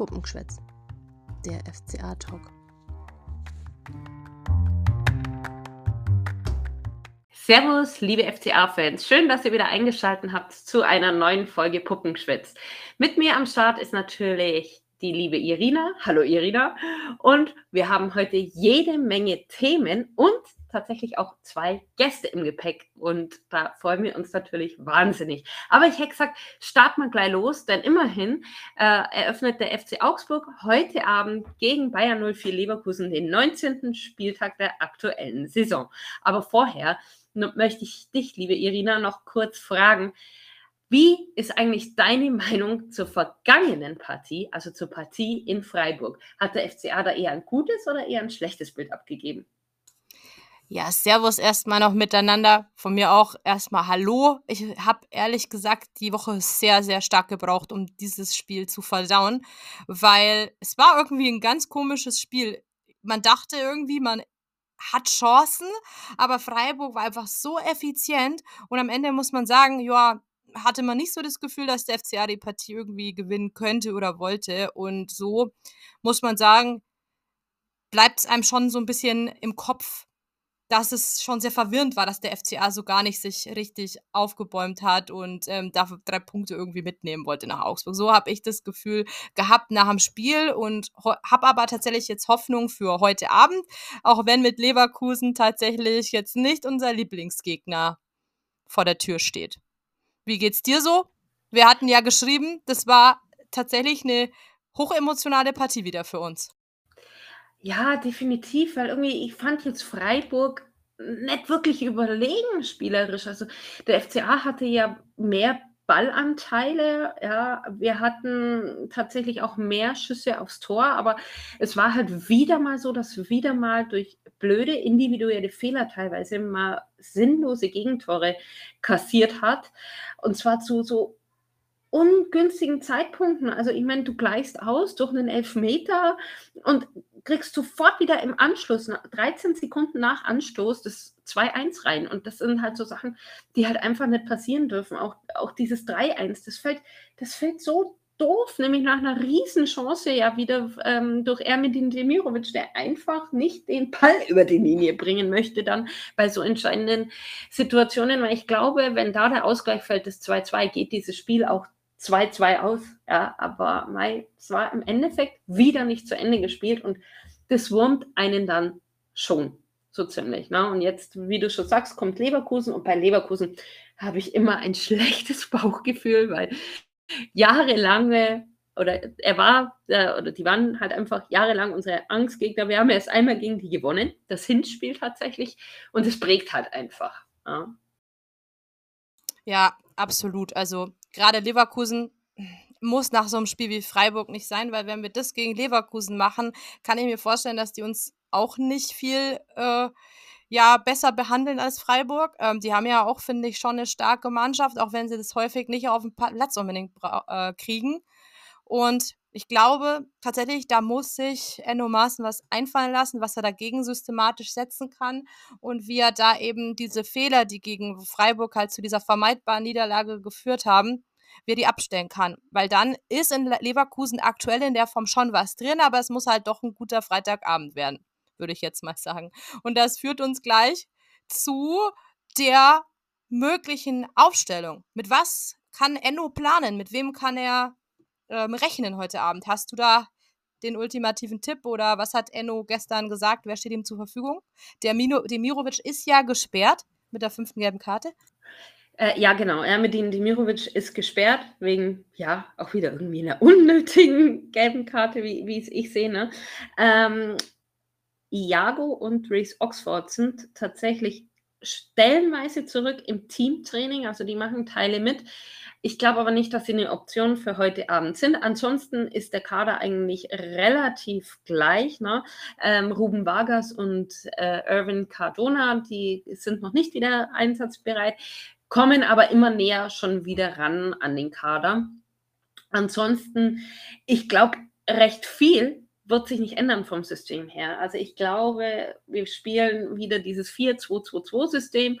Puppengeschwätz, der FCA-Talk. Servus, liebe FCA-Fans. Schön, dass ihr wieder eingeschaltet habt zu einer neuen Folge Puppengeschwätz. Mit mir am Start ist natürlich die liebe Irina. Hallo Irina. Und wir haben heute jede Menge Themen und tatsächlich auch zwei Gäste im Gepäck. Und da freuen wir uns natürlich wahnsinnig. Aber ich hätte gesagt, starten wir gleich los, denn immerhin äh, eröffnet der FC Augsburg heute Abend gegen Bayern 04 Leverkusen den 19. Spieltag der aktuellen Saison. Aber vorher möchte ich dich, liebe Irina, noch kurz fragen, wie ist eigentlich deine Meinung zur vergangenen Partie, also zur Partie in Freiburg? Hat der FCA da eher ein gutes oder eher ein schlechtes Bild abgegeben? Ja, Servus erstmal noch miteinander. Von mir auch erstmal Hallo. Ich habe ehrlich gesagt die Woche sehr, sehr stark gebraucht, um dieses Spiel zu verdauen, weil es war irgendwie ein ganz komisches Spiel. Man dachte irgendwie, man hat Chancen, aber Freiburg war einfach so effizient und am Ende muss man sagen, ja, hatte man nicht so das Gefühl, dass der FCA die Partie irgendwie gewinnen könnte oder wollte und so muss man sagen, bleibt es einem schon so ein bisschen im Kopf, dass es schon sehr verwirrend war, dass der FCA so gar nicht sich richtig aufgebäumt hat und ähm, dafür drei Punkte irgendwie mitnehmen wollte nach Augsburg. So habe ich das Gefühl gehabt nach dem Spiel und habe aber tatsächlich jetzt Hoffnung für heute Abend, auch wenn mit Leverkusen tatsächlich jetzt nicht unser Lieblingsgegner vor der Tür steht. Wie geht's dir so? Wir hatten ja geschrieben, das war tatsächlich eine hochemotionale Partie wieder für uns. Ja, definitiv, weil irgendwie ich fand jetzt Freiburg nicht wirklich überlegen spielerisch. Also der FCA hatte ja mehr Ballanteile, ja, wir hatten tatsächlich auch mehr Schüsse aufs Tor, aber es war halt wieder mal so, dass wieder mal durch blöde individuelle Fehler teilweise mal sinnlose Gegentore kassiert hat. Und zwar zu so ungünstigen Zeitpunkten. Also ich meine, du gleichst aus durch einen Elfmeter und kriegst sofort wieder im Anschluss, 13 Sekunden nach Anstoß, das 2-1 rein. Und das sind halt so Sachen, die halt einfach nicht passieren dürfen. Auch, auch dieses 3-1, das fällt, das fällt so doof, nämlich nach einer Riesenchance ja wieder ähm, durch Ermedin Demirovic, der einfach nicht den Ball über die Linie bringen möchte dann bei so entscheidenden Situationen, weil ich glaube, wenn da der Ausgleich fällt, das 2-2, geht dieses Spiel auch 2-2 aus. Ja, aber Mai, es war im Endeffekt wieder nicht zu Ende gespielt und das wurmt einen dann schon so ziemlich. Ne? Und jetzt, wie du schon sagst, kommt Leverkusen und bei Leverkusen habe ich immer ein schlechtes Bauchgefühl, weil jahrelange oder er war, äh, oder die waren halt einfach jahrelang unsere Angstgegner. Wir haben erst einmal gegen die gewonnen, das Hinspiel tatsächlich, und es prägt halt einfach. Ja, ja absolut. Also gerade Leverkusen muss nach so einem Spiel wie Freiburg nicht sein, weil wenn wir das gegen Leverkusen machen, kann ich mir vorstellen, dass die uns auch nicht viel äh, ja, besser behandeln als Freiburg. Ähm, die haben ja auch, finde ich, schon eine starke Mannschaft, auch wenn sie das häufig nicht auf dem Platz unbedingt äh, kriegen. Und ich glaube tatsächlich, da muss sich Enno Maaßen was einfallen lassen, was er dagegen systematisch setzen kann und wie er da eben diese Fehler, die gegen Freiburg halt zu dieser vermeidbaren Niederlage geführt haben, wie er die abstellen kann. Weil dann ist in Leverkusen aktuell in der Form schon was drin, aber es muss halt doch ein guter Freitagabend werden, würde ich jetzt mal sagen. Und das führt uns gleich zu der möglichen Aufstellung. Mit was kann Enno planen? Mit wem kann er ähm, rechnen heute Abend? Hast du da den ultimativen Tipp oder was hat Enno gestern gesagt? Wer steht ihm zur Verfügung? Der Mino, Demirovic ist ja gesperrt mit der fünften gelben Karte. Äh, ja, genau. Ermedin Demirovic ist gesperrt wegen, ja, auch wieder irgendwie einer unnötigen gelben Karte, wie, wie ich sehe. Ne? Ähm, Iago und Reese Oxford sind tatsächlich stellenweise zurück im Teamtraining, also die machen Teile mit. Ich glaube aber nicht, dass sie eine Option für heute Abend sind. Ansonsten ist der Kader eigentlich relativ gleich. Ne? Ähm, Ruben Vargas und äh, Irvin Cardona, die sind noch nicht wieder einsatzbereit, kommen aber immer näher schon wieder ran an den Kader. Ansonsten, ich glaube, recht viel wird sich nicht ändern vom System her. Also ich glaube, wir spielen wieder dieses 4-2-2-2-System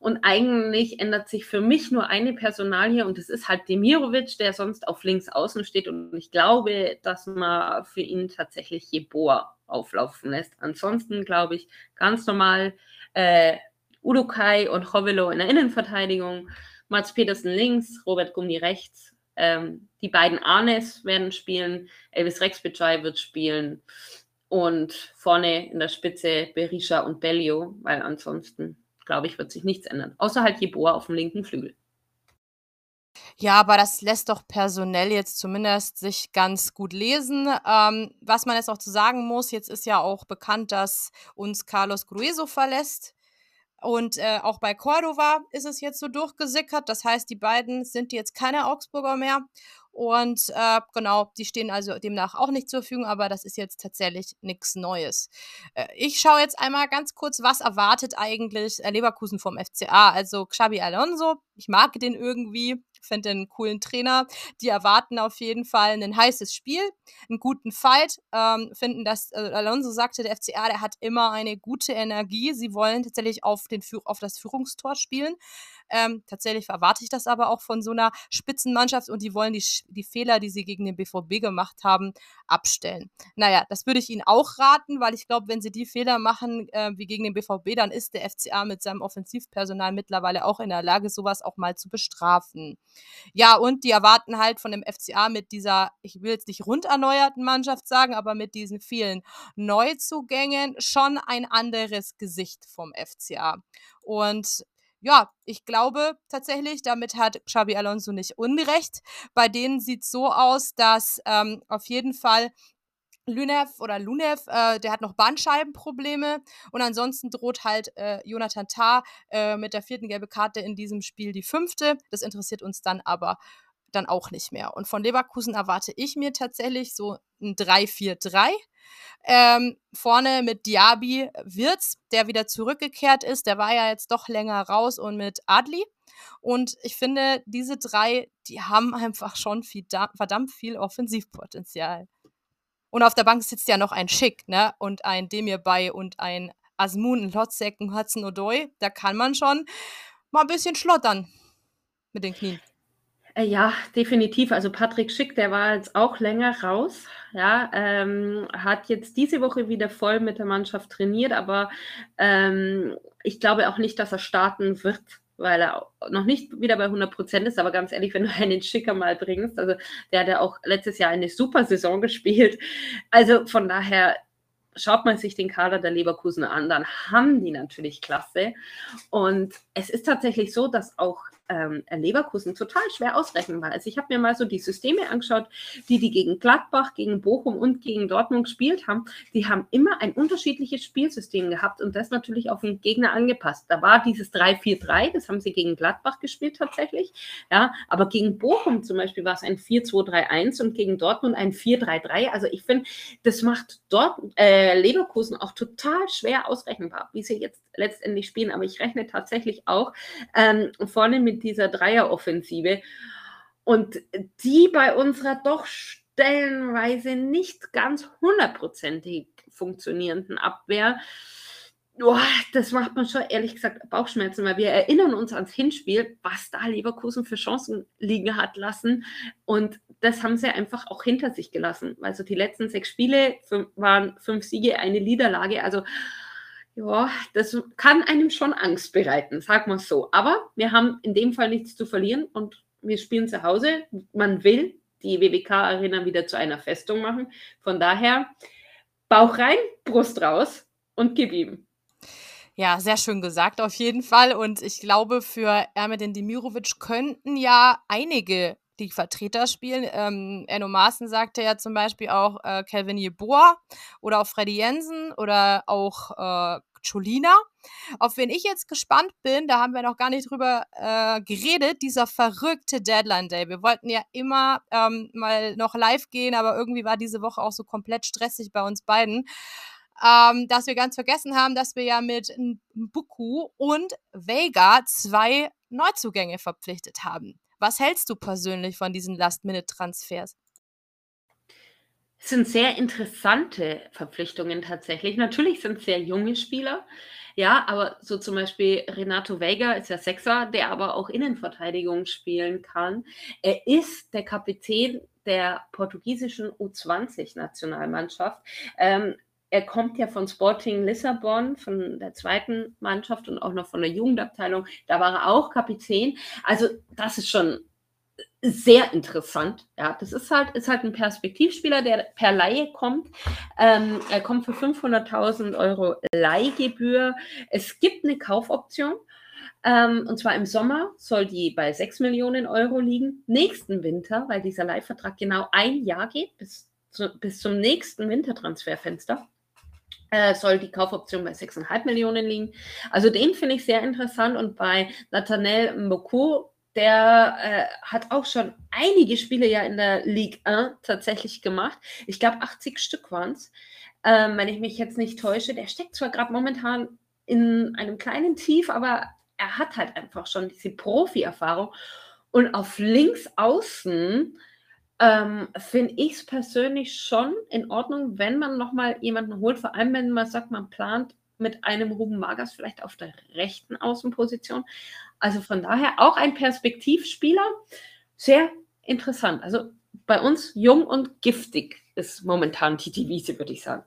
Und eigentlich ändert sich für mich nur eine Personalie und das ist halt Demirovic, der sonst auf links außen steht. Und ich glaube, dass man für ihn tatsächlich Jeboa auflaufen lässt. Ansonsten glaube ich ganz normal äh, Udokai und Hovelo in der Innenverteidigung, Mats Petersen links, Robert Gummi rechts. Ähm, die beiden Arnes werden spielen, Elvis Rexbitschei wird spielen und vorne in der Spitze Berisha und Bellio, weil ansonsten, glaube ich, wird sich nichts ändern. Außer halt Jeboa auf dem linken Flügel. Ja, aber das lässt doch personell jetzt zumindest sich ganz gut lesen. Ähm, was man jetzt auch zu sagen muss, jetzt ist ja auch bekannt, dass uns Carlos Grueso verlässt. Und äh, auch bei Cordova ist es jetzt so durchgesickert. Das heißt, die beiden sind jetzt keine Augsburger mehr. Und äh, genau, die stehen also demnach auch nicht zur Verfügung, aber das ist jetzt tatsächlich nichts Neues. Äh, ich schaue jetzt einmal ganz kurz, was erwartet eigentlich äh, Leverkusen vom FCA? Also Xabi Alonso, ich mag den irgendwie finde den coolen Trainer. Die erwarten auf jeden Fall ein heißes Spiel, einen guten Fight, ähm, finden, dass äh, Alonso sagte, der FCA, der hat immer eine gute Energie. Sie wollen tatsächlich auf, den, auf das Führungstor spielen. Ähm, tatsächlich erwarte ich das aber auch von so einer Spitzenmannschaft und die wollen die, die Fehler, die sie gegen den BVB gemacht haben, abstellen. Naja, das würde ich Ihnen auch raten, weil ich glaube, wenn sie die Fehler machen äh, wie gegen den BVB, dann ist der FCA mit seinem Offensivpersonal mittlerweile auch in der Lage, sowas auch mal zu bestrafen. Ja, und die erwarten halt von dem FCA mit dieser, ich will jetzt nicht rund erneuerten Mannschaft sagen, aber mit diesen vielen Neuzugängen schon ein anderes Gesicht vom FCA. Und ja, ich glaube tatsächlich, damit hat Xabi Alonso nicht unrecht. Bei denen sieht es so aus, dass ähm, auf jeden Fall Lunev oder Lunev, äh, der hat noch Bandscheibenprobleme und ansonsten droht halt äh, Jonathan Tah äh, mit der vierten gelbe Karte in diesem Spiel die fünfte. Das interessiert uns dann aber dann auch nicht mehr. Und von Leverkusen erwarte ich mir tatsächlich so ein 3-4-3. Ähm, vorne mit Diaby Wirtz, der wieder zurückgekehrt ist. Der war ja jetzt doch länger raus und mit Adli. Und ich finde, diese drei, die haben einfach schon viel, verdammt viel Offensivpotenzial. Und auf der Bank sitzt ja noch ein Schick, ne? Und ein Demir Bay und ein Asmun, Lotzek, Hudson Odoi. Da kann man schon mal ein bisschen schlottern mit den Knien. Äh, ja, definitiv. Also Patrick Schick, der war jetzt auch länger raus. Ja, ähm, hat jetzt diese Woche wieder voll mit der Mannschaft trainiert, aber ähm, ich glaube auch nicht, dass er starten wird weil er noch nicht wieder bei 100 Prozent ist. Aber ganz ehrlich, wenn du einen Schicker mal bringst, also der hat ja auch letztes Jahr eine super Saison gespielt. Also von daher schaut man sich den Kader der Leverkusen an, dann haben die natürlich Klasse. Und es ist tatsächlich so, dass auch ähm, Leverkusen total schwer ausrechenbar ist. Ich habe mir mal so die Systeme angeschaut, die die gegen Gladbach, gegen Bochum und gegen Dortmund gespielt haben. Die haben immer ein unterschiedliches Spielsystem gehabt und das natürlich auf den Gegner angepasst. Da war dieses 3-4-3, das haben sie gegen Gladbach gespielt tatsächlich. Ja, aber gegen Bochum zum Beispiel war es ein 4-2-3-1 und gegen Dortmund ein 4-3-3. Also ich finde, das macht dort äh, Leverkusen auch total schwer ausrechenbar, wie sie jetzt letztendlich spielen. Aber ich rechne tatsächlich auch ähm, vorne mit dieser Dreieroffensive. Und die bei unserer doch stellenweise nicht ganz hundertprozentig funktionierenden Abwehr, oh, das macht man schon ehrlich gesagt Bauchschmerzen, weil wir erinnern uns ans Hinspiel, was da Leverkusen für Chancen liegen hat lassen. Und das haben sie einfach auch hinter sich gelassen. Also die letzten sechs Spiele waren fünf Siege, eine Niederlage. Also ja, das kann einem schon Angst bereiten, wir es so. Aber wir haben in dem Fall nichts zu verlieren und wir spielen zu Hause. Man will die WWK-Arena wieder zu einer Festung machen. Von daher Bauch rein, Brust raus und gib ihm. Ja, sehr schön gesagt auf jeden Fall. Und ich glaube, für Ermedin Dimirovic könnten ja einige die Vertreter spielen. Ähm, Enno Maaßen sagte ja zum Beispiel auch äh, Calvin Jeboa oder auch Freddy Jensen oder auch äh, Cholina. Auf wen ich jetzt gespannt bin, da haben wir noch gar nicht drüber äh, geredet, dieser verrückte Deadline Day. Wir wollten ja immer ähm, mal noch live gehen, aber irgendwie war diese Woche auch so komplett stressig bei uns beiden. Ähm, dass wir ganz vergessen haben, dass wir ja mit Buku und Vega zwei Neuzugänge verpflichtet haben. Was hältst du persönlich von diesen Last-Minute-Transfers? Es sind sehr interessante Verpflichtungen tatsächlich. Natürlich sind es sehr junge Spieler, ja, aber so zum Beispiel Renato Veiga ist ja Sechser, der aber auch Innenverteidigung spielen kann. Er ist der Kapitän der portugiesischen U20-Nationalmannschaft. Ähm, er kommt ja von Sporting Lissabon, von der zweiten Mannschaft und auch noch von der Jugendabteilung. Da war er auch Kapitän. Also das ist schon sehr interessant. Ja, das ist halt, ist halt ein Perspektivspieler, der per Laie kommt. Ähm, er kommt für 500.000 Euro Leihgebühr. Es gibt eine Kaufoption. Ähm, und zwar im Sommer soll die bei 6 Millionen Euro liegen. Nächsten Winter, weil dieser Leihvertrag genau ein Jahr geht, bis, zu, bis zum nächsten Wintertransferfenster, äh, soll die Kaufoption bei 6,5 Millionen liegen. Also den finde ich sehr interessant. Und bei Nathanael Moko der äh, hat auch schon einige Spiele ja in der Ligue 1 tatsächlich gemacht. Ich glaube, 80 Stück waren es, ähm, wenn ich mich jetzt nicht täusche. Der steckt zwar gerade momentan in einem kleinen Tief, aber er hat halt einfach schon diese Profi-Erfahrung. Und auf links außen ähm, finde ich es persönlich schon in Ordnung, wenn man nochmal jemanden holt, vor allem wenn man sagt, man plant mit einem Ruben Magers vielleicht auf der rechten Außenposition. Also von daher auch ein Perspektivspieler. Sehr interessant. Also bei uns jung und giftig ist momentan Titi Wiese, würde ich sagen.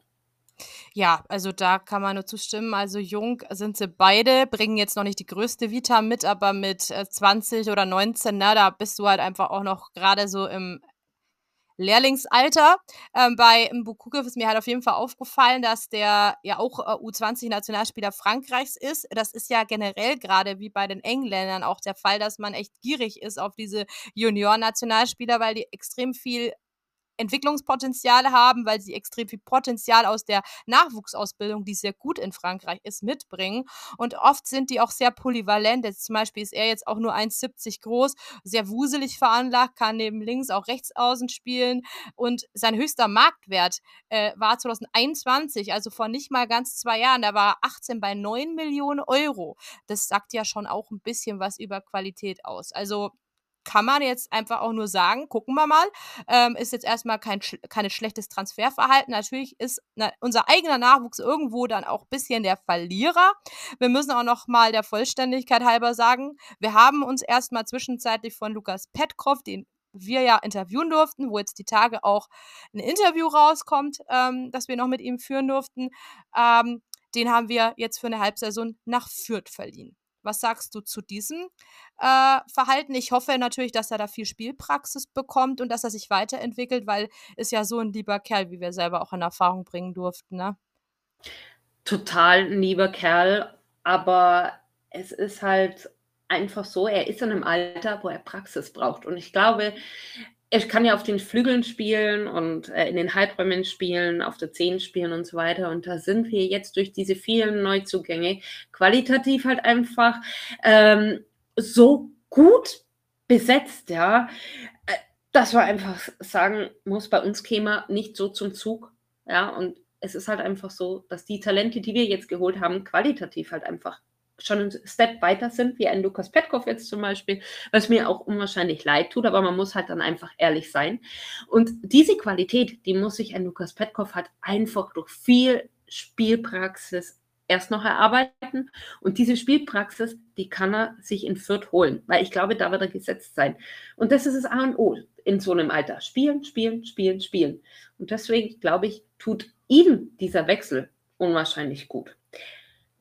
Ja, also da kann man nur zustimmen. Also jung sind sie beide, bringen jetzt noch nicht die größte Vita mit, aber mit 20 äh, oder 19, na, da bist du halt einfach auch noch gerade so im Lehrlingsalter. Ähm, bei Mbukukev ist mir halt auf jeden Fall aufgefallen, dass der ja auch äh, U20-Nationalspieler Frankreichs ist. Das ist ja generell gerade wie bei den Engländern auch der Fall, dass man echt gierig ist auf diese Junior-Nationalspieler, weil die extrem viel Entwicklungspotenzial haben, weil sie extrem viel Potenzial aus der Nachwuchsausbildung, die sehr gut in Frankreich ist, mitbringen. Und oft sind die auch sehr polyvalent. Jetzt zum Beispiel ist er jetzt auch nur 1,70 groß, sehr wuselig veranlagt, kann neben links auch rechts außen spielen. Und sein höchster Marktwert äh, war 2021, also vor nicht mal ganz zwei Jahren. Da war 18 bei 9 Millionen Euro. Das sagt ja schon auch ein bisschen was über Qualität aus. Also kann man jetzt einfach auch nur sagen, gucken wir mal. Ähm, ist jetzt erstmal kein keine schlechtes Transferverhalten. Natürlich ist na, unser eigener Nachwuchs irgendwo dann auch ein bisschen der Verlierer. Wir müssen auch noch mal der Vollständigkeit halber sagen, wir haben uns erstmal zwischenzeitlich von Lukas Petkov, den wir ja interviewen durften, wo jetzt die Tage auch ein Interview rauskommt, ähm, das wir noch mit ihm führen durften. Ähm, den haben wir jetzt für eine Halbsaison nach Fürth verliehen. Was sagst du zu diesem äh, Verhalten? Ich hoffe natürlich, dass er da viel Spielpraxis bekommt und dass er sich weiterentwickelt, weil ist ja so ein lieber Kerl, wie wir selber auch in Erfahrung bringen durften. Ne? Total ein lieber Kerl, aber es ist halt einfach so, er ist in einem Alter, wo er Praxis braucht. Und ich glaube, er kann ja auf den Flügeln spielen und äh, in den Halbräumen spielen, auf der Zehn spielen und so weiter. Und da sind wir jetzt durch diese vielen Neuzugänge qualitativ halt einfach ähm, so gut besetzt, ja, äh, dass man einfach sagen muss, bei uns käme nicht so zum Zug. Ja, und es ist halt einfach so, dass die Talente, die wir jetzt geholt haben, qualitativ halt einfach schon einen Step weiter sind, wie ein Lukas Petkov jetzt zum Beispiel, was mir auch unwahrscheinlich leid tut, aber man muss halt dann einfach ehrlich sein. Und diese Qualität, die muss sich ein Lukas Petkov halt einfach durch viel Spielpraxis erst noch erarbeiten. Und diese Spielpraxis, die kann er sich in Fürth holen, weil ich glaube, da wird er gesetzt sein. Und das ist das A und O in so einem Alter. Spielen, spielen, spielen, spielen. Und deswegen, glaube ich, tut ihm dieser Wechsel unwahrscheinlich gut.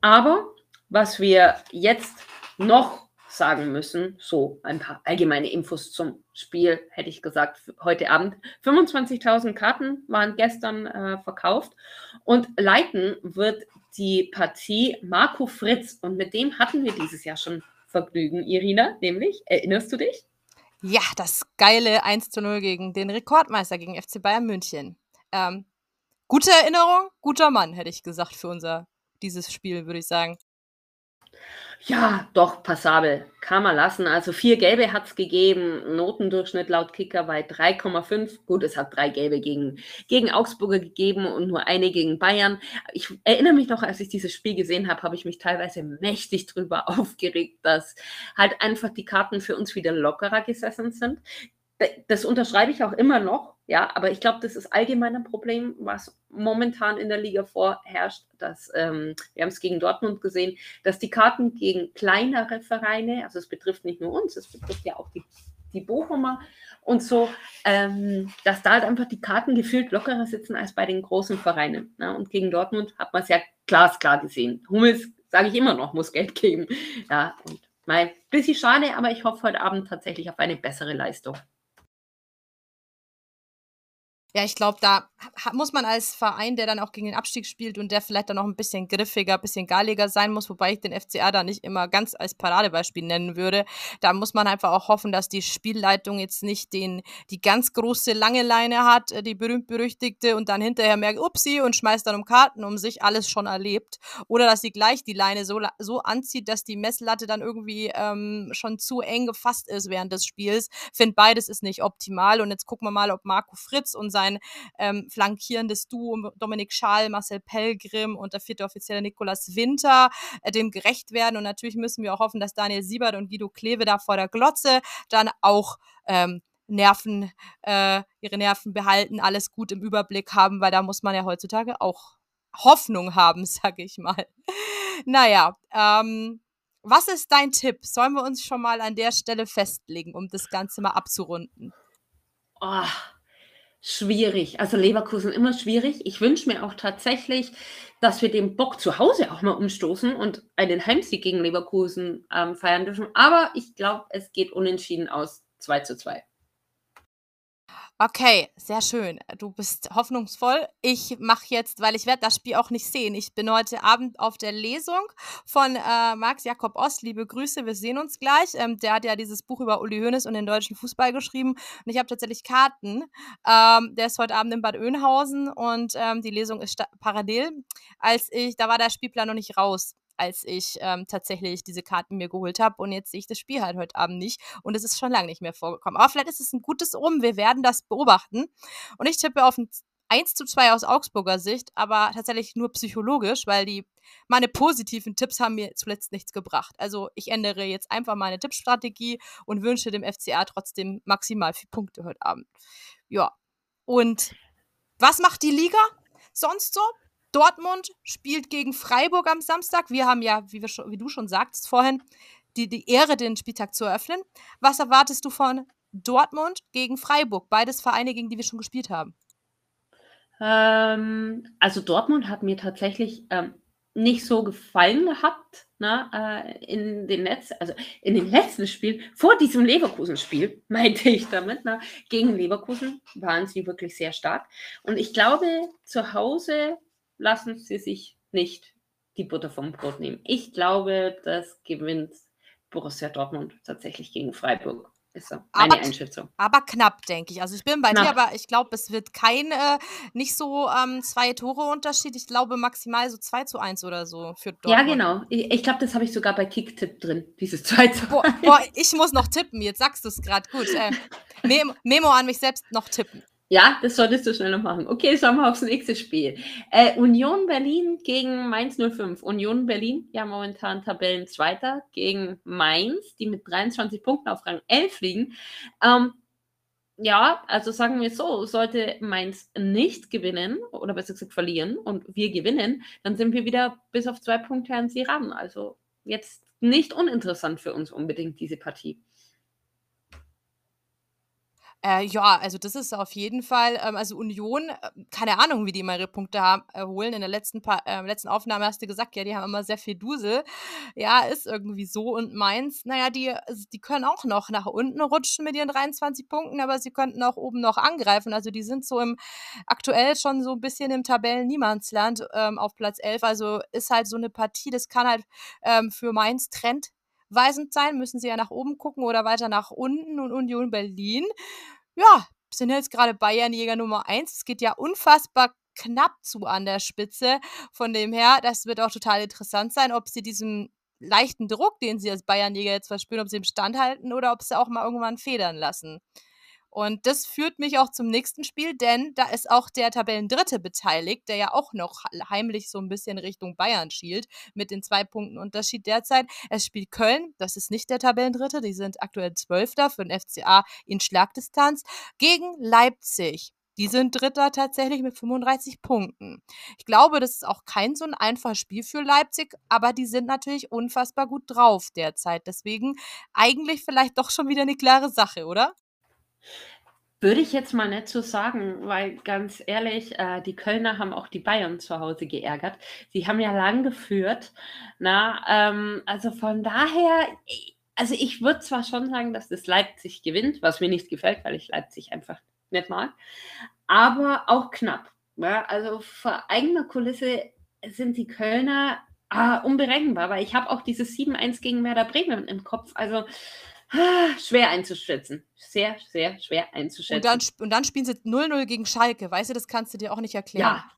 Aber was wir jetzt noch sagen müssen, so ein paar allgemeine Infos zum Spiel, hätte ich gesagt, heute Abend. 25.000 Karten waren gestern äh, verkauft und leiten wird die Partie Marco Fritz und mit dem hatten wir dieses Jahr schon Vergnügen, Irina, nämlich, erinnerst du dich? Ja, das geile 1 zu 0 gegen den Rekordmeister, gegen FC Bayern München. Ähm, gute Erinnerung, guter Mann, hätte ich gesagt, für unser dieses Spiel, würde ich sagen. Ja, doch, passabel. Kann man lassen. Also vier Gelbe hat es gegeben. Notendurchschnitt laut Kicker bei 3,5. Gut, es hat drei Gelbe gegen, gegen Augsburger gegeben und nur eine gegen Bayern. Ich erinnere mich noch, als ich dieses Spiel gesehen habe, habe ich mich teilweise mächtig drüber aufgeregt, dass halt einfach die Karten für uns wieder lockerer gesessen sind das unterschreibe ich auch immer noch, ja, aber ich glaube, das ist allgemein ein Problem, was momentan in der Liga vorherrscht, dass ähm, wir haben es gegen Dortmund gesehen, dass die Karten gegen kleinere Vereine, also es betrifft nicht nur uns, es betrifft ja auch die, die Bochumer und so, ähm, dass da halt einfach die Karten gefühlt lockerer sitzen als bei den großen Vereinen. Ne? Und gegen Dortmund hat man es ja glasklar gesehen. Hummels, sage ich immer noch, muss Geld geben. Ja, und mal bisschen schade, aber ich hoffe heute Abend tatsächlich auf eine bessere Leistung. Ja, ich glaube, da muss man als Verein, der dann auch gegen den Abstieg spielt und der vielleicht dann noch ein bisschen griffiger, ein bisschen garliger sein muss, wobei ich den FCA da nicht immer ganz als Paradebeispiel nennen würde. Da muss man einfach auch hoffen, dass die Spielleitung jetzt nicht den, die ganz große lange Leine hat, äh, die berühmt-berüchtigte, und dann hinterher merkt, upsi, und schmeißt dann um Karten um sich, alles schon erlebt. Oder dass sie gleich die Leine so, so anzieht, dass die Messlatte dann irgendwie ähm, schon zu eng gefasst ist während des Spiels. Find beides ist nicht optimal. Und jetzt gucken wir mal, ob Marco Fritz und sein sein ähm, flankierendes Duo Dominik Schal, Marcel Pellgrim und der vierte Offizielle Nikolas Winter äh, dem gerecht werden. Und natürlich müssen wir auch hoffen, dass Daniel Siebert und Guido Kleve da vor der Glotze dann auch ähm, Nerven, äh, ihre Nerven behalten, alles gut im Überblick haben, weil da muss man ja heutzutage auch Hoffnung haben, sag ich mal. naja, ähm, was ist dein Tipp? Sollen wir uns schon mal an der Stelle festlegen, um das Ganze mal abzurunden? Oh, schwierig. Also Leverkusen immer schwierig. Ich wünsche mir auch tatsächlich, dass wir den Bock zu Hause auch mal umstoßen und einen Heimsieg gegen Leverkusen ähm, feiern dürfen. Aber ich glaube, es geht unentschieden aus 2 zu 2. Okay, sehr schön. Du bist hoffnungsvoll. Ich mache jetzt, weil ich werde das Spiel auch nicht sehen. Ich bin heute Abend auf der Lesung von äh, Max Jakob Ost. Liebe Grüße, wir sehen uns gleich. Ähm, der hat ja dieses Buch über Uli Hoeneß und den deutschen Fußball geschrieben. Und ich habe tatsächlich Karten. Ähm, der ist heute Abend in Bad Oeynhausen und ähm, die Lesung ist parallel. Als ich, da war der Spielplan noch nicht raus als ich ähm, tatsächlich diese Karten mir geholt habe. Und jetzt sehe ich das Spiel halt heute Abend nicht. Und es ist schon lange nicht mehr vorgekommen. Aber vielleicht ist es ein gutes Um. Wir werden das beobachten. Und ich tippe auf ein 1 zu 2 aus Augsburger Sicht, aber tatsächlich nur psychologisch, weil die meine positiven Tipps haben mir zuletzt nichts gebracht. Also ich ändere jetzt einfach meine Tippstrategie und wünsche dem FCA trotzdem maximal vier Punkte heute Abend. Ja. Und was macht die Liga sonst so? Dortmund spielt gegen Freiburg am Samstag. Wir haben ja, wie, schon, wie du schon sagtest vorhin, die, die Ehre, den Spieltag zu eröffnen. Was erwartest du von Dortmund gegen Freiburg? Beides Vereine, gegen die wir schon gespielt haben. Ähm, also Dortmund hat mir tatsächlich ähm, nicht so gefallen gehabt ne, äh, in den Netz, also in den letzten Spielen vor diesem Leverkusen-Spiel meinte ich damit. Ne, gegen Leverkusen waren sie wirklich sehr stark und ich glaube zu Hause lassen sie sich nicht die Butter vom Brot nehmen. Ich glaube, das gewinnt Borussia Dortmund tatsächlich gegen Freiburg. Ist so meine aber, Einschätzung. Aber knapp, denke ich. Also ich bin bei knapp. dir, aber ich glaube, es wird kein, äh, nicht so ähm, zwei Tore Unterschied. Ich glaube maximal so 2 zu 1 oder so für Dortmund. Ja, genau. Ich, ich glaube, das habe ich sogar bei Kicktipp drin, dieses 2 zu 1. Boah, boah, ich muss noch tippen, jetzt sagst du es gerade. Gut. Äh, Memo, Memo an mich selbst noch tippen. Ja, das solltest du schnell noch machen. Okay, schauen wir aufs nächste Spiel. Äh, Union Berlin gegen Mainz 05. Union Berlin, ja momentan Tabellenzweiter gegen Mainz, die mit 23 Punkten auf Rang 11 liegen. Ähm, ja, also sagen wir so, sollte Mainz nicht gewinnen oder besser gesagt verlieren und wir gewinnen, dann sind wir wieder bis auf zwei Punkte an sie ran. Also jetzt nicht uninteressant für uns unbedingt diese Partie. Äh, ja, also das ist auf jeden Fall, ähm, also Union, äh, keine Ahnung, wie die immer ihre Punkte haben, äh, holen. In der letzten, pa äh, letzten Aufnahme hast du gesagt, ja, die haben immer sehr viel Dusel. Ja, ist irgendwie so. Und Mainz, naja, die, die können auch noch nach unten rutschen mit ihren 23 Punkten, aber sie könnten auch oben noch angreifen. Also die sind so im aktuell schon so ein bisschen im Tabellen-Niemandsland ähm, auf Platz 11. Also ist halt so eine Partie, das kann halt ähm, für Mainz Trend weisend sein, müssen sie ja nach oben gucken oder weiter nach unten und Union Berlin. Ja, sind jetzt gerade Bayernjäger Nummer 1. Es geht ja unfassbar knapp zu an der Spitze. Von dem her, das wird auch total interessant sein, ob sie diesen leichten Druck, den sie als Bayernjäger jetzt verspüren, ob sie im Stand halten oder ob sie auch mal irgendwann federn lassen. Und das führt mich auch zum nächsten Spiel, denn da ist auch der Tabellendritte beteiligt, der ja auch noch heimlich so ein bisschen Richtung Bayern schielt, mit den zwei Punkten Unterschied derzeit. Es spielt Köln, das ist nicht der Tabellendritte, die sind aktuell Zwölfter für den FCA in Schlagdistanz, gegen Leipzig. Die sind Dritter tatsächlich mit 35 Punkten. Ich glaube, das ist auch kein so ein einfaches Spiel für Leipzig, aber die sind natürlich unfassbar gut drauf derzeit. Deswegen eigentlich vielleicht doch schon wieder eine klare Sache, oder? Würde ich jetzt mal nicht so sagen, weil ganz ehrlich, äh, die Kölner haben auch die Bayern zu Hause geärgert. Sie haben ja lang geführt. Na, ähm, also von daher, also ich würde zwar schon sagen, dass das Leipzig gewinnt, was mir nicht gefällt, weil ich Leipzig einfach nicht mag, aber auch knapp. Ja? Also vor eigener Kulisse sind die Kölner ah, unberechenbar, weil ich habe auch dieses 7-1 gegen Werder Bremen im Kopf. Also Schwer einzuschätzen. Sehr, sehr schwer einzuschätzen. Und dann, und dann spielen sie 0-0 gegen Schalke. Weißt du, das kannst du dir auch nicht erklären. Ja,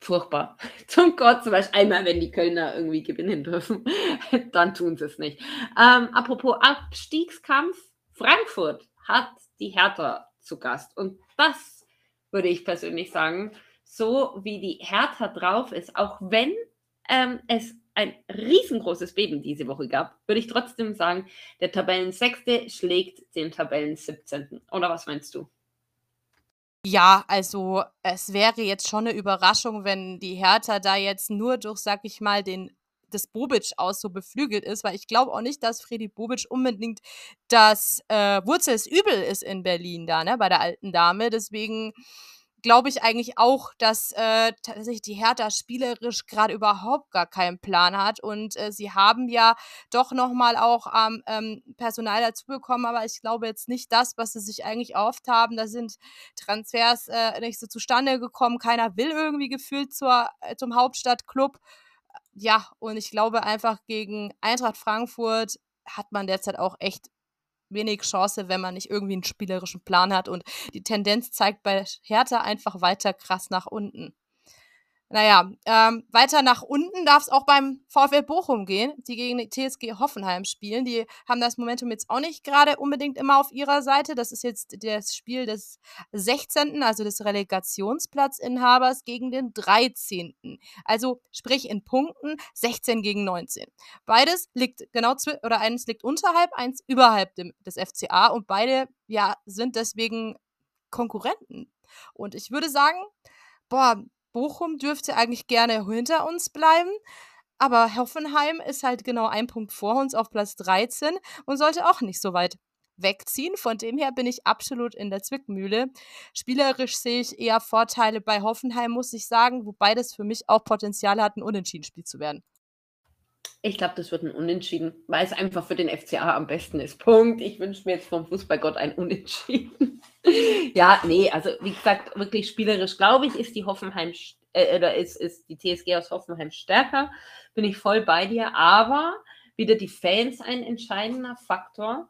furchtbar. Zum Gott, zum Beispiel einmal, wenn die Kölner irgendwie gewinnen dürfen, dann tun sie es nicht. Ähm, apropos Abstiegskampf, Frankfurt hat die Hertha zu Gast. Und das würde ich persönlich sagen, so wie die Hertha drauf ist, auch wenn ähm, es ein riesengroßes Beben diese Woche gab, würde ich trotzdem sagen, der Tabellensechste schlägt den Tabellen 17. Oder was meinst du? Ja, also es wäre jetzt schon eine Überraschung, wenn die Hertha da jetzt nur durch, sag ich mal, den des Bobic aus so beflügelt ist, weil ich glaube auch nicht, dass Freddy Bobic unbedingt das äh, Übel ist in Berlin da, ne, bei der alten Dame. Deswegen glaube ich eigentlich auch, dass äh, tatsächlich die Hertha spielerisch gerade überhaupt gar keinen Plan hat. Und äh, sie haben ja doch nochmal auch ähm, ähm, Personal dazu bekommen, aber ich glaube jetzt nicht das, was sie sich eigentlich erhofft haben. Da sind Transfers äh, nicht so zustande gekommen. Keiner will irgendwie gefühlt zur, äh, zum Hauptstadtclub. Ja, und ich glaube einfach gegen Eintracht Frankfurt hat man derzeit auch echt wenig Chance, wenn man nicht irgendwie einen spielerischen Plan hat. Und die Tendenz zeigt bei Hertha einfach weiter krass nach unten. Naja, ähm, weiter nach unten darf es auch beim VfL Bochum gehen, die gegen die TSG Hoffenheim spielen. Die haben das Momentum jetzt auch nicht gerade unbedingt immer auf ihrer Seite. Das ist jetzt das Spiel des 16., also des Relegationsplatzinhabers gegen den 13. Also sprich in Punkten 16 gegen 19. Beides liegt genau oder eins liegt unterhalb, eins überhalb dem, des FCA und beide ja sind deswegen Konkurrenten. Und ich würde sagen, boah, Bochum dürfte eigentlich gerne hinter uns bleiben. Aber Hoffenheim ist halt genau ein Punkt vor uns auf Platz 13 und sollte auch nicht so weit wegziehen. Von dem her bin ich absolut in der Zwickmühle. Spielerisch sehe ich eher Vorteile bei Hoffenheim, muss ich sagen, wobei das für mich auch Potenzial hat, ein Unentschieden-Spiel zu werden. Ich glaube, das wird ein Unentschieden, weil es einfach für den FCA am besten ist. Punkt. Ich wünsche mir jetzt vom Fußballgott ein Unentschieden. ja, nee, also wie gesagt, wirklich spielerisch, glaube ich, ist die Hoffenheim äh, oder ist, ist die TSG aus Hoffenheim stärker. Bin ich voll bei dir, aber wieder die Fans ein entscheidender Faktor.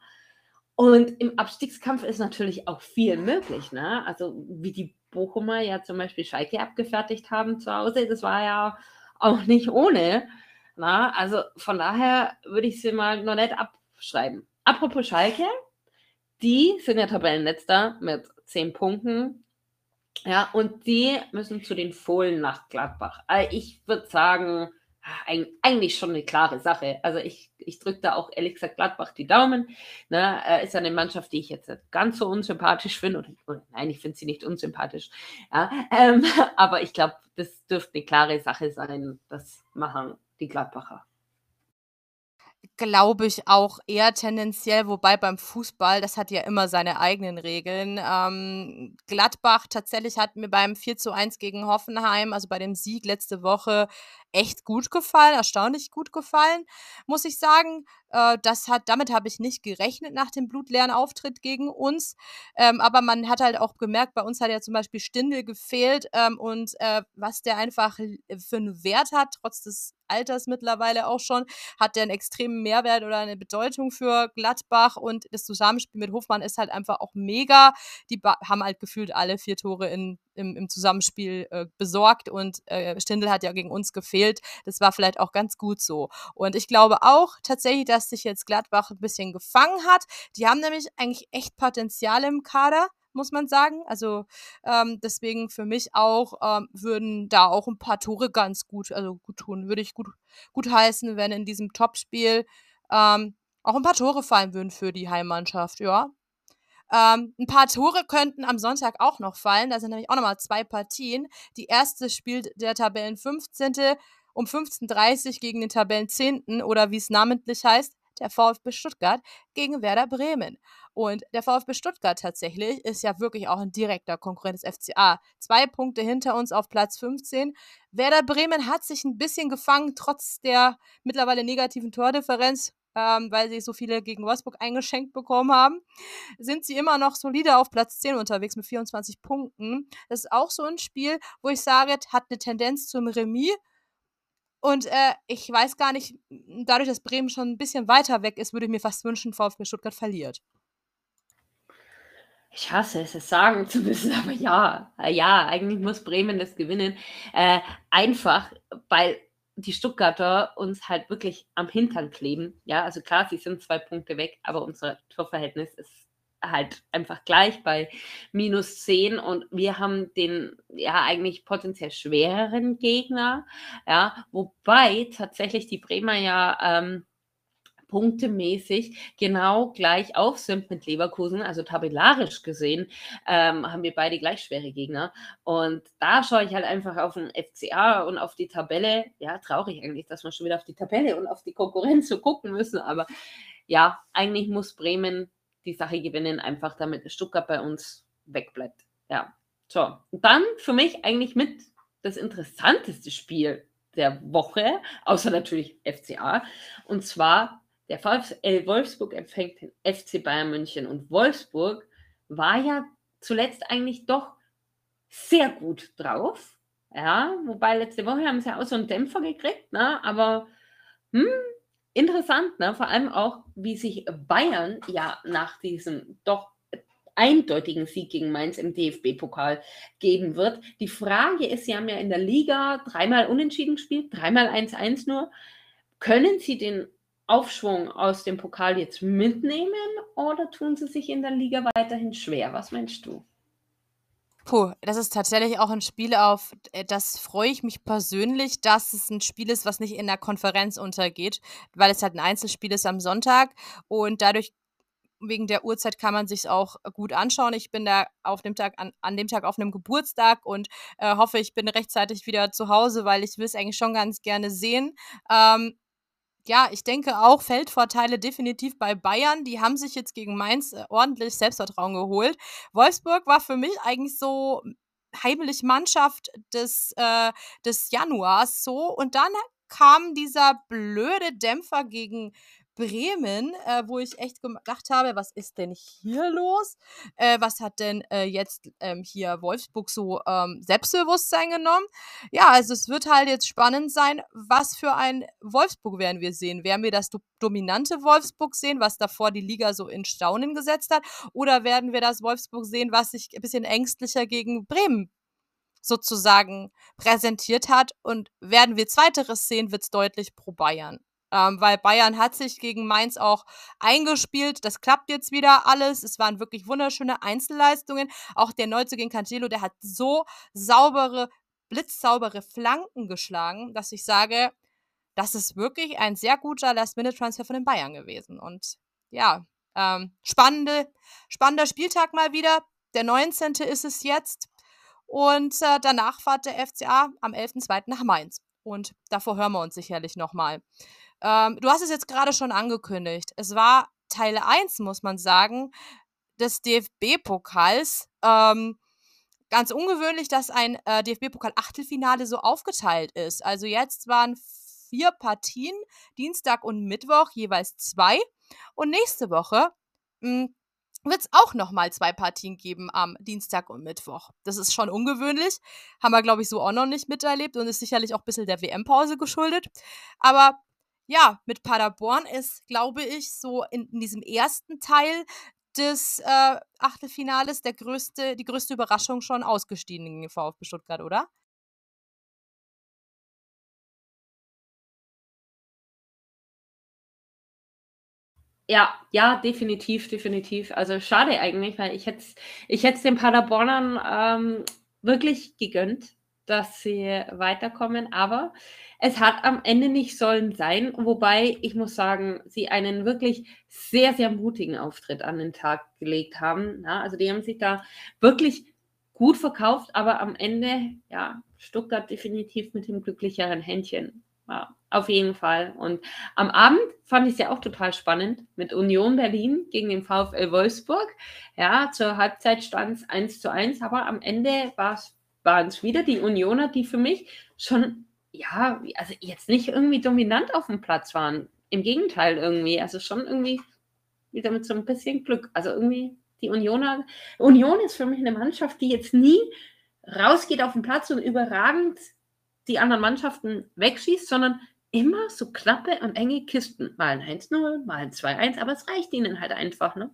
Und im Abstiegskampf ist natürlich auch viel möglich. Ne? Also wie die Bochumer ja zum Beispiel Schalke abgefertigt haben zu Hause, das war ja auch nicht ohne. Na, also von daher würde ich sie mal noch nicht abschreiben. Apropos Schalke, die sind ja Tabellenletzter mit zehn Punkten. Ja, und die müssen zu den Fohlen nach Gladbach. Also ich würde sagen, eigentlich schon eine klare Sache. Also ich, ich drücke da auch ehrlich gesagt Gladbach die Daumen. Ne, äh, ist ja eine Mannschaft, die ich jetzt ganz so unsympathisch finde. Oder, oder, nein, ich finde sie nicht unsympathisch. Ja, ähm, aber ich glaube, das dürfte eine klare Sache sein. Das machen die Gladbacher. Glaube ich auch eher tendenziell, wobei beim Fußball, das hat ja immer seine eigenen Regeln. Ähm, Gladbach tatsächlich hat mir beim 4 zu 1 gegen Hoffenheim, also bei dem Sieg letzte Woche, echt gut gefallen, erstaunlich gut gefallen, muss ich sagen. Äh, das hat, damit habe ich nicht gerechnet nach dem blutleeren Auftritt gegen uns. Ähm, aber man hat halt auch gemerkt, bei uns hat ja zum Beispiel Stindel gefehlt ähm, und äh, was der einfach für einen Wert hat, trotz des Alters mittlerweile auch schon, hat der einen extremen Mehrwert oder eine Bedeutung für Gladbach und das Zusammenspiel mit Hofmann ist halt einfach auch mega. Die haben halt gefühlt alle vier Tore in im, im Zusammenspiel äh, besorgt und äh, Stindl hat ja gegen uns gefehlt. Das war vielleicht auch ganz gut so. Und ich glaube auch tatsächlich, dass dass sich jetzt Gladbach ein bisschen gefangen hat. Die haben nämlich eigentlich echt Potenzial im Kader muss man sagen. Also ähm, deswegen für mich auch ähm, würden da auch ein paar Tore ganz gut, also gut tun, würde ich gut, gut heißen, wenn in diesem Topspiel ähm, auch ein paar Tore fallen würden für die Heimmannschaft, ja. Ähm, ein paar Tore könnten am Sonntag auch noch fallen. Da sind nämlich auch nochmal zwei Partien. Die erste spielt der Tabellen 15. um 15.30 Uhr gegen den Tabellen 10. oder wie es namentlich heißt, der VfB Stuttgart gegen Werder Bremen. Und der VfB Stuttgart tatsächlich ist ja wirklich auch ein direkter Konkurrent des FCA. Zwei Punkte hinter uns auf Platz 15. Werder Bremen hat sich ein bisschen gefangen, trotz der mittlerweile negativen Tordifferenz. Ähm, weil sie so viele gegen Wolfsburg eingeschenkt bekommen haben, sind sie immer noch solide auf Platz 10 unterwegs mit 24 Punkten. Das ist auch so ein Spiel, wo ich sage, hat eine Tendenz zum Remis. Und äh, ich weiß gar nicht, dadurch, dass Bremen schon ein bisschen weiter weg ist, würde ich mir fast wünschen, VfB Stuttgart verliert. Ich hasse es, es sagen zu müssen, aber ja, äh, ja, eigentlich muss Bremen das gewinnen. Äh, einfach, weil die Stuttgarter uns halt wirklich am Hintern kleben. Ja, also klar, sie sind zwei Punkte weg, aber unser Torverhältnis ist halt einfach gleich bei minus 10 und wir haben den ja eigentlich potenziell schwereren Gegner. Ja, wobei tatsächlich die Bremer ja ähm, punktemäßig genau gleich auf sind mit Leverkusen. Also tabellarisch gesehen ähm, haben wir beide gleich schwere Gegner. Und da schaue ich halt einfach auf den FCA und auf die Tabelle. Ja, traurig eigentlich, dass wir schon wieder auf die Tabelle und auf die Konkurrenz so gucken müssen. Aber ja, eigentlich muss Bremen die Sache gewinnen, einfach damit Stuttgart bei uns wegbleibt. Ja, so. Und dann für mich eigentlich mit das interessanteste Spiel der Woche, außer natürlich FCA. Und zwar der VfL Wolfsburg empfängt den FC Bayern München und Wolfsburg war ja zuletzt eigentlich doch sehr gut drauf. Ja, wobei letzte Woche haben sie ja auch so einen Dämpfer gekriegt, ne? aber hm, interessant, ne? vor allem auch, wie sich Bayern ja nach diesem doch eindeutigen Sieg gegen Mainz im DFB-Pokal geben wird. Die Frage ist, sie haben ja in der Liga dreimal unentschieden gespielt, dreimal 1-1 nur. Können sie den Aufschwung aus dem Pokal jetzt mitnehmen oder tun sie sich in der Liga weiterhin schwer? Was meinst du? Puh, das ist tatsächlich auch ein Spiel, auf äh, das freue ich mich persönlich, dass es ein Spiel ist, was nicht in der Konferenz untergeht, weil es halt ein Einzelspiel ist am Sonntag und dadurch wegen der Uhrzeit kann man sich auch gut anschauen. Ich bin da auf dem Tag an, an dem Tag auf einem Geburtstag und äh, hoffe, ich bin rechtzeitig wieder zu Hause, weil ich will es eigentlich schon ganz gerne sehen. Ähm, ja, ich denke auch Feldvorteile definitiv bei Bayern. Die haben sich jetzt gegen Mainz äh, ordentlich Selbstvertrauen geholt. Wolfsburg war für mich eigentlich so heimlich Mannschaft des, äh, des Januars so. Und dann kam dieser blöde Dämpfer gegen Bremen, äh, wo ich echt gedacht habe, was ist denn hier los? Äh, was hat denn äh, jetzt ähm, hier Wolfsburg so ähm, Selbstbewusstsein genommen? Ja, also es wird halt jetzt spannend sein, was für ein Wolfsburg werden wir sehen. Werden wir das do dominante Wolfsburg sehen, was davor die Liga so in Staunen gesetzt hat? Oder werden wir das Wolfsburg sehen, was sich ein bisschen ängstlicher gegen Bremen sozusagen präsentiert hat? Und werden wir Zweiteres sehen, wird es deutlich pro Bayern ähm, weil Bayern hat sich gegen Mainz auch eingespielt. Das klappt jetzt wieder alles. Es waren wirklich wunderschöne Einzelleistungen. Auch der Neuzugehen Cancelo, der hat so saubere, blitzsaubere Flanken geschlagen, dass ich sage, das ist wirklich ein sehr guter Last-Minute-Transfer von den Bayern gewesen. Und ja, ähm, spannende, spannender Spieltag mal wieder. Der 19. ist es jetzt. Und äh, danach fahrt der FCA am 11.02. nach Mainz. Und davor hören wir uns sicherlich nochmal. Ähm, du hast es jetzt gerade schon angekündigt. Es war Teil 1, muss man sagen, des DFB-Pokals. Ähm, ganz ungewöhnlich, dass ein äh, DFB-Pokal-Achtelfinale so aufgeteilt ist. Also jetzt waren vier Partien, Dienstag und Mittwoch jeweils zwei. Und nächste Woche hm, wird es auch nochmal zwei Partien geben am Dienstag und Mittwoch. Das ist schon ungewöhnlich. Haben wir, glaube ich, so auch noch nicht miterlebt und ist sicherlich auch ein bisschen der WM-Pause geschuldet. Aber ja, mit Paderborn ist, glaube ich, so in, in diesem ersten Teil des äh, Achtelfinales der größte, die größte Überraschung schon ausgestiegen in den VfB Stuttgart, oder? Ja, ja, definitiv, definitiv. Also schade eigentlich, weil ich hätte ich den Paderbornern ähm, wirklich gegönnt, dass sie weiterkommen, aber es hat am Ende nicht sollen sein, wobei ich muss sagen, sie einen wirklich sehr, sehr mutigen Auftritt an den Tag gelegt haben. Ja, also die haben sich da wirklich gut verkauft, aber am Ende, ja, Stuttgart definitiv mit dem glücklicheren Händchen. Ja, auf jeden Fall. Und am Abend fand ich es ja auch total spannend mit Union Berlin gegen den VfL Wolfsburg. Ja, zur Halbzeit stand es 1 zu 1, aber am Ende waren es wieder die Unioner, die für mich schon, ja, also jetzt nicht irgendwie dominant auf dem Platz waren. Im Gegenteil irgendwie. Also schon irgendwie wieder mit so ein bisschen Glück. Also irgendwie die Unioner. Union ist für mich eine Mannschaft, die jetzt nie rausgeht auf den Platz und überragend die anderen Mannschaften wegschießt, sondern immer so knappe und enge Kisten. Mal ein 1-0, mal ein 2-1, aber es reicht ihnen halt einfach, ne?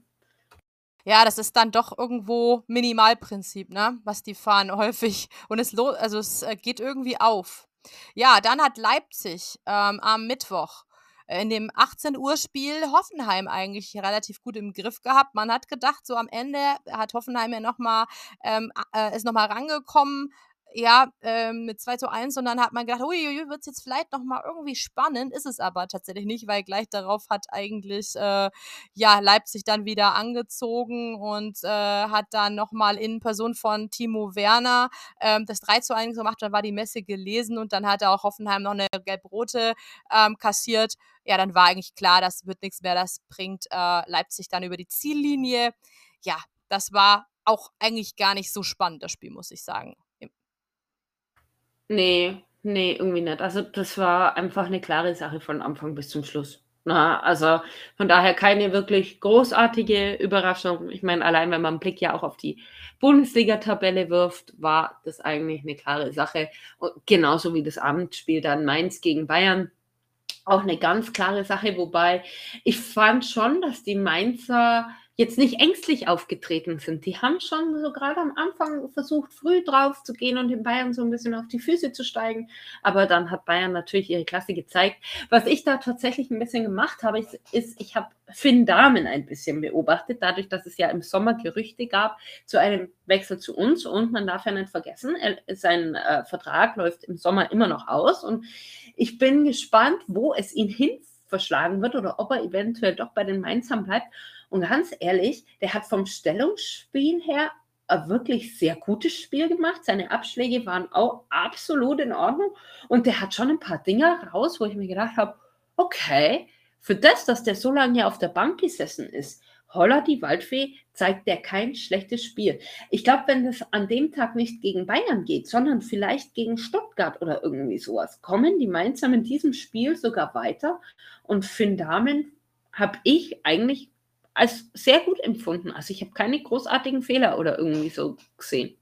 Ja, das ist dann doch irgendwo Minimalprinzip, ne? Was die fahren häufig. Und es, also es äh, geht irgendwie auf. Ja, dann hat Leipzig ähm, am Mittwoch in dem 18 Uhr Spiel Hoffenheim eigentlich relativ gut im Griff gehabt. Man hat gedacht, so am Ende hat Hoffenheim ja noch mal ähm, äh, ist noch rangekommen, ja, ähm, mit 2 zu 1 und dann hat man gedacht, uiuiui, wird es jetzt vielleicht nochmal irgendwie spannend, ist es aber tatsächlich nicht, weil gleich darauf hat eigentlich, äh, ja, Leipzig dann wieder angezogen und äh, hat dann nochmal in Person von Timo Werner ähm, das 3 zu 1 gemacht, dann war die Messe gelesen und dann hat er auch Hoffenheim noch eine gelb-rote ähm, kassiert. Ja, dann war eigentlich klar, das wird nichts mehr, das bringt äh, Leipzig dann über die Ziellinie. Ja, das war auch eigentlich gar nicht so spannend, das Spiel, muss ich sagen. Nee, nee, irgendwie nicht. Also, das war einfach eine klare Sache von Anfang bis zum Schluss. Na, also von daher keine wirklich großartige Überraschung. Ich meine, allein wenn man einen Blick ja auch auf die Bundesliga-Tabelle wirft, war das eigentlich eine klare Sache. Und genauso wie das Abendspiel dann Mainz gegen Bayern. Auch eine ganz klare Sache, wobei ich fand schon, dass die Mainzer jetzt nicht ängstlich aufgetreten sind. Die haben schon so gerade am Anfang versucht, früh drauf zu gehen und den Bayern so ein bisschen auf die Füße zu steigen. Aber dann hat Bayern natürlich ihre Klasse gezeigt. Was ich da tatsächlich ein bisschen gemacht habe, ist, ist ich habe Finn Dahmen ein bisschen beobachtet, dadurch, dass es ja im Sommer Gerüchte gab zu einem Wechsel zu uns. Und man darf ja nicht vergessen, er, sein äh, Vertrag läuft im Sommer immer noch aus. Und ich bin gespannt, wo es ihn hin verschlagen wird oder ob er eventuell doch bei den Mainzern bleibt. Und ganz ehrlich, der hat vom Stellungsspiel her ein wirklich sehr gutes Spiel gemacht. Seine Abschläge waren auch absolut in Ordnung. Und der hat schon ein paar Dinge raus, wo ich mir gedacht habe, okay, für das, dass der so lange auf der Bank gesessen ist, Holla die Waldfee zeigt der kein schlechtes Spiel. Ich glaube, wenn es an dem Tag nicht gegen Bayern geht, sondern vielleicht gegen Stuttgart oder irgendwie sowas, kommen die Mainzer mit diesem Spiel sogar weiter. Und Finn Damen habe ich eigentlich als sehr gut empfunden. Also ich habe keine großartigen Fehler oder irgendwie so gesehen.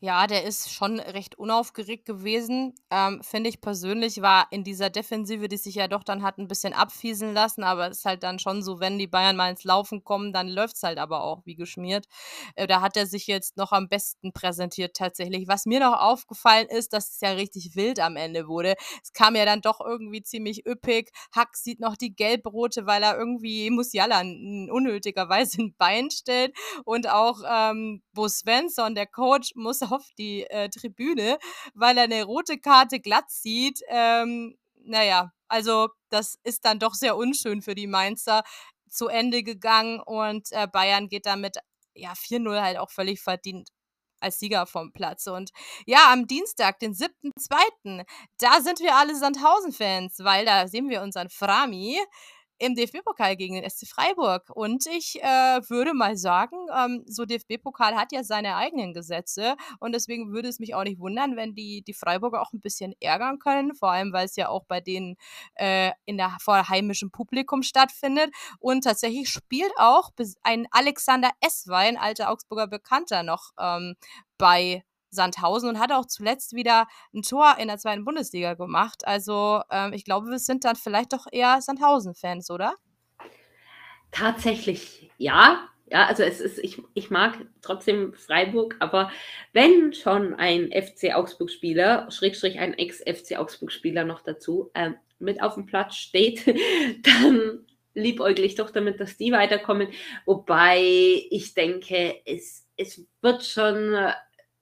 Ja, der ist schon recht unaufgeregt gewesen. Ähm, finde ich persönlich, war in dieser Defensive, die sich ja doch dann hat ein bisschen abfieseln lassen, aber es ist halt dann schon so, wenn die Bayern mal ins Laufen kommen, dann läuft es halt aber auch wie geschmiert. Äh, da hat er sich jetzt noch am besten präsentiert tatsächlich. Was mir noch aufgefallen ist, dass es ja richtig wild am Ende wurde. Es kam ja dann doch irgendwie ziemlich üppig. Hack sieht noch die gelb-rote, weil er irgendwie Musiala unnötigerweise ein Bein stellt und auch ähm, Bo Svensson, der Coach, muss auf die äh, Tribüne, weil er eine rote Karte glatt sieht. Ähm, naja, also das ist dann doch sehr unschön für die Mainzer zu Ende gegangen und äh, Bayern geht damit ja 4-0 halt auch völlig verdient als Sieger vom Platz. Und ja, am Dienstag, den 7.2., da sind wir alle Sandhausen-Fans, weil da sehen wir unseren Frami im DFB-Pokal gegen den SC Freiburg. Und ich äh, würde mal sagen, ähm, so DFB-Pokal hat ja seine eigenen Gesetze und deswegen würde es mich auch nicht wundern, wenn die, die Freiburger auch ein bisschen ärgern können, vor allem weil es ja auch bei denen äh, in der vor heimischem Publikum stattfindet. Und tatsächlich spielt auch ein Alexander Esswein, alter Augsburger Bekannter, noch ähm, bei Sandhausen und hat auch zuletzt wieder ein Tor in der zweiten Bundesliga gemacht. Also ähm, ich glaube, wir sind dann vielleicht doch eher Sandhausen-Fans, oder? Tatsächlich ja. Ja, also es ist, ich, ich mag trotzdem Freiburg, aber wenn schon ein FC Augsburg-Spieler, Schrägstrich ein Ex-FC Augsburg-Spieler noch dazu, ähm, mit auf dem Platz steht, dann liebäuglich doch damit, dass die weiterkommen. Wobei ich denke, es, es wird schon äh,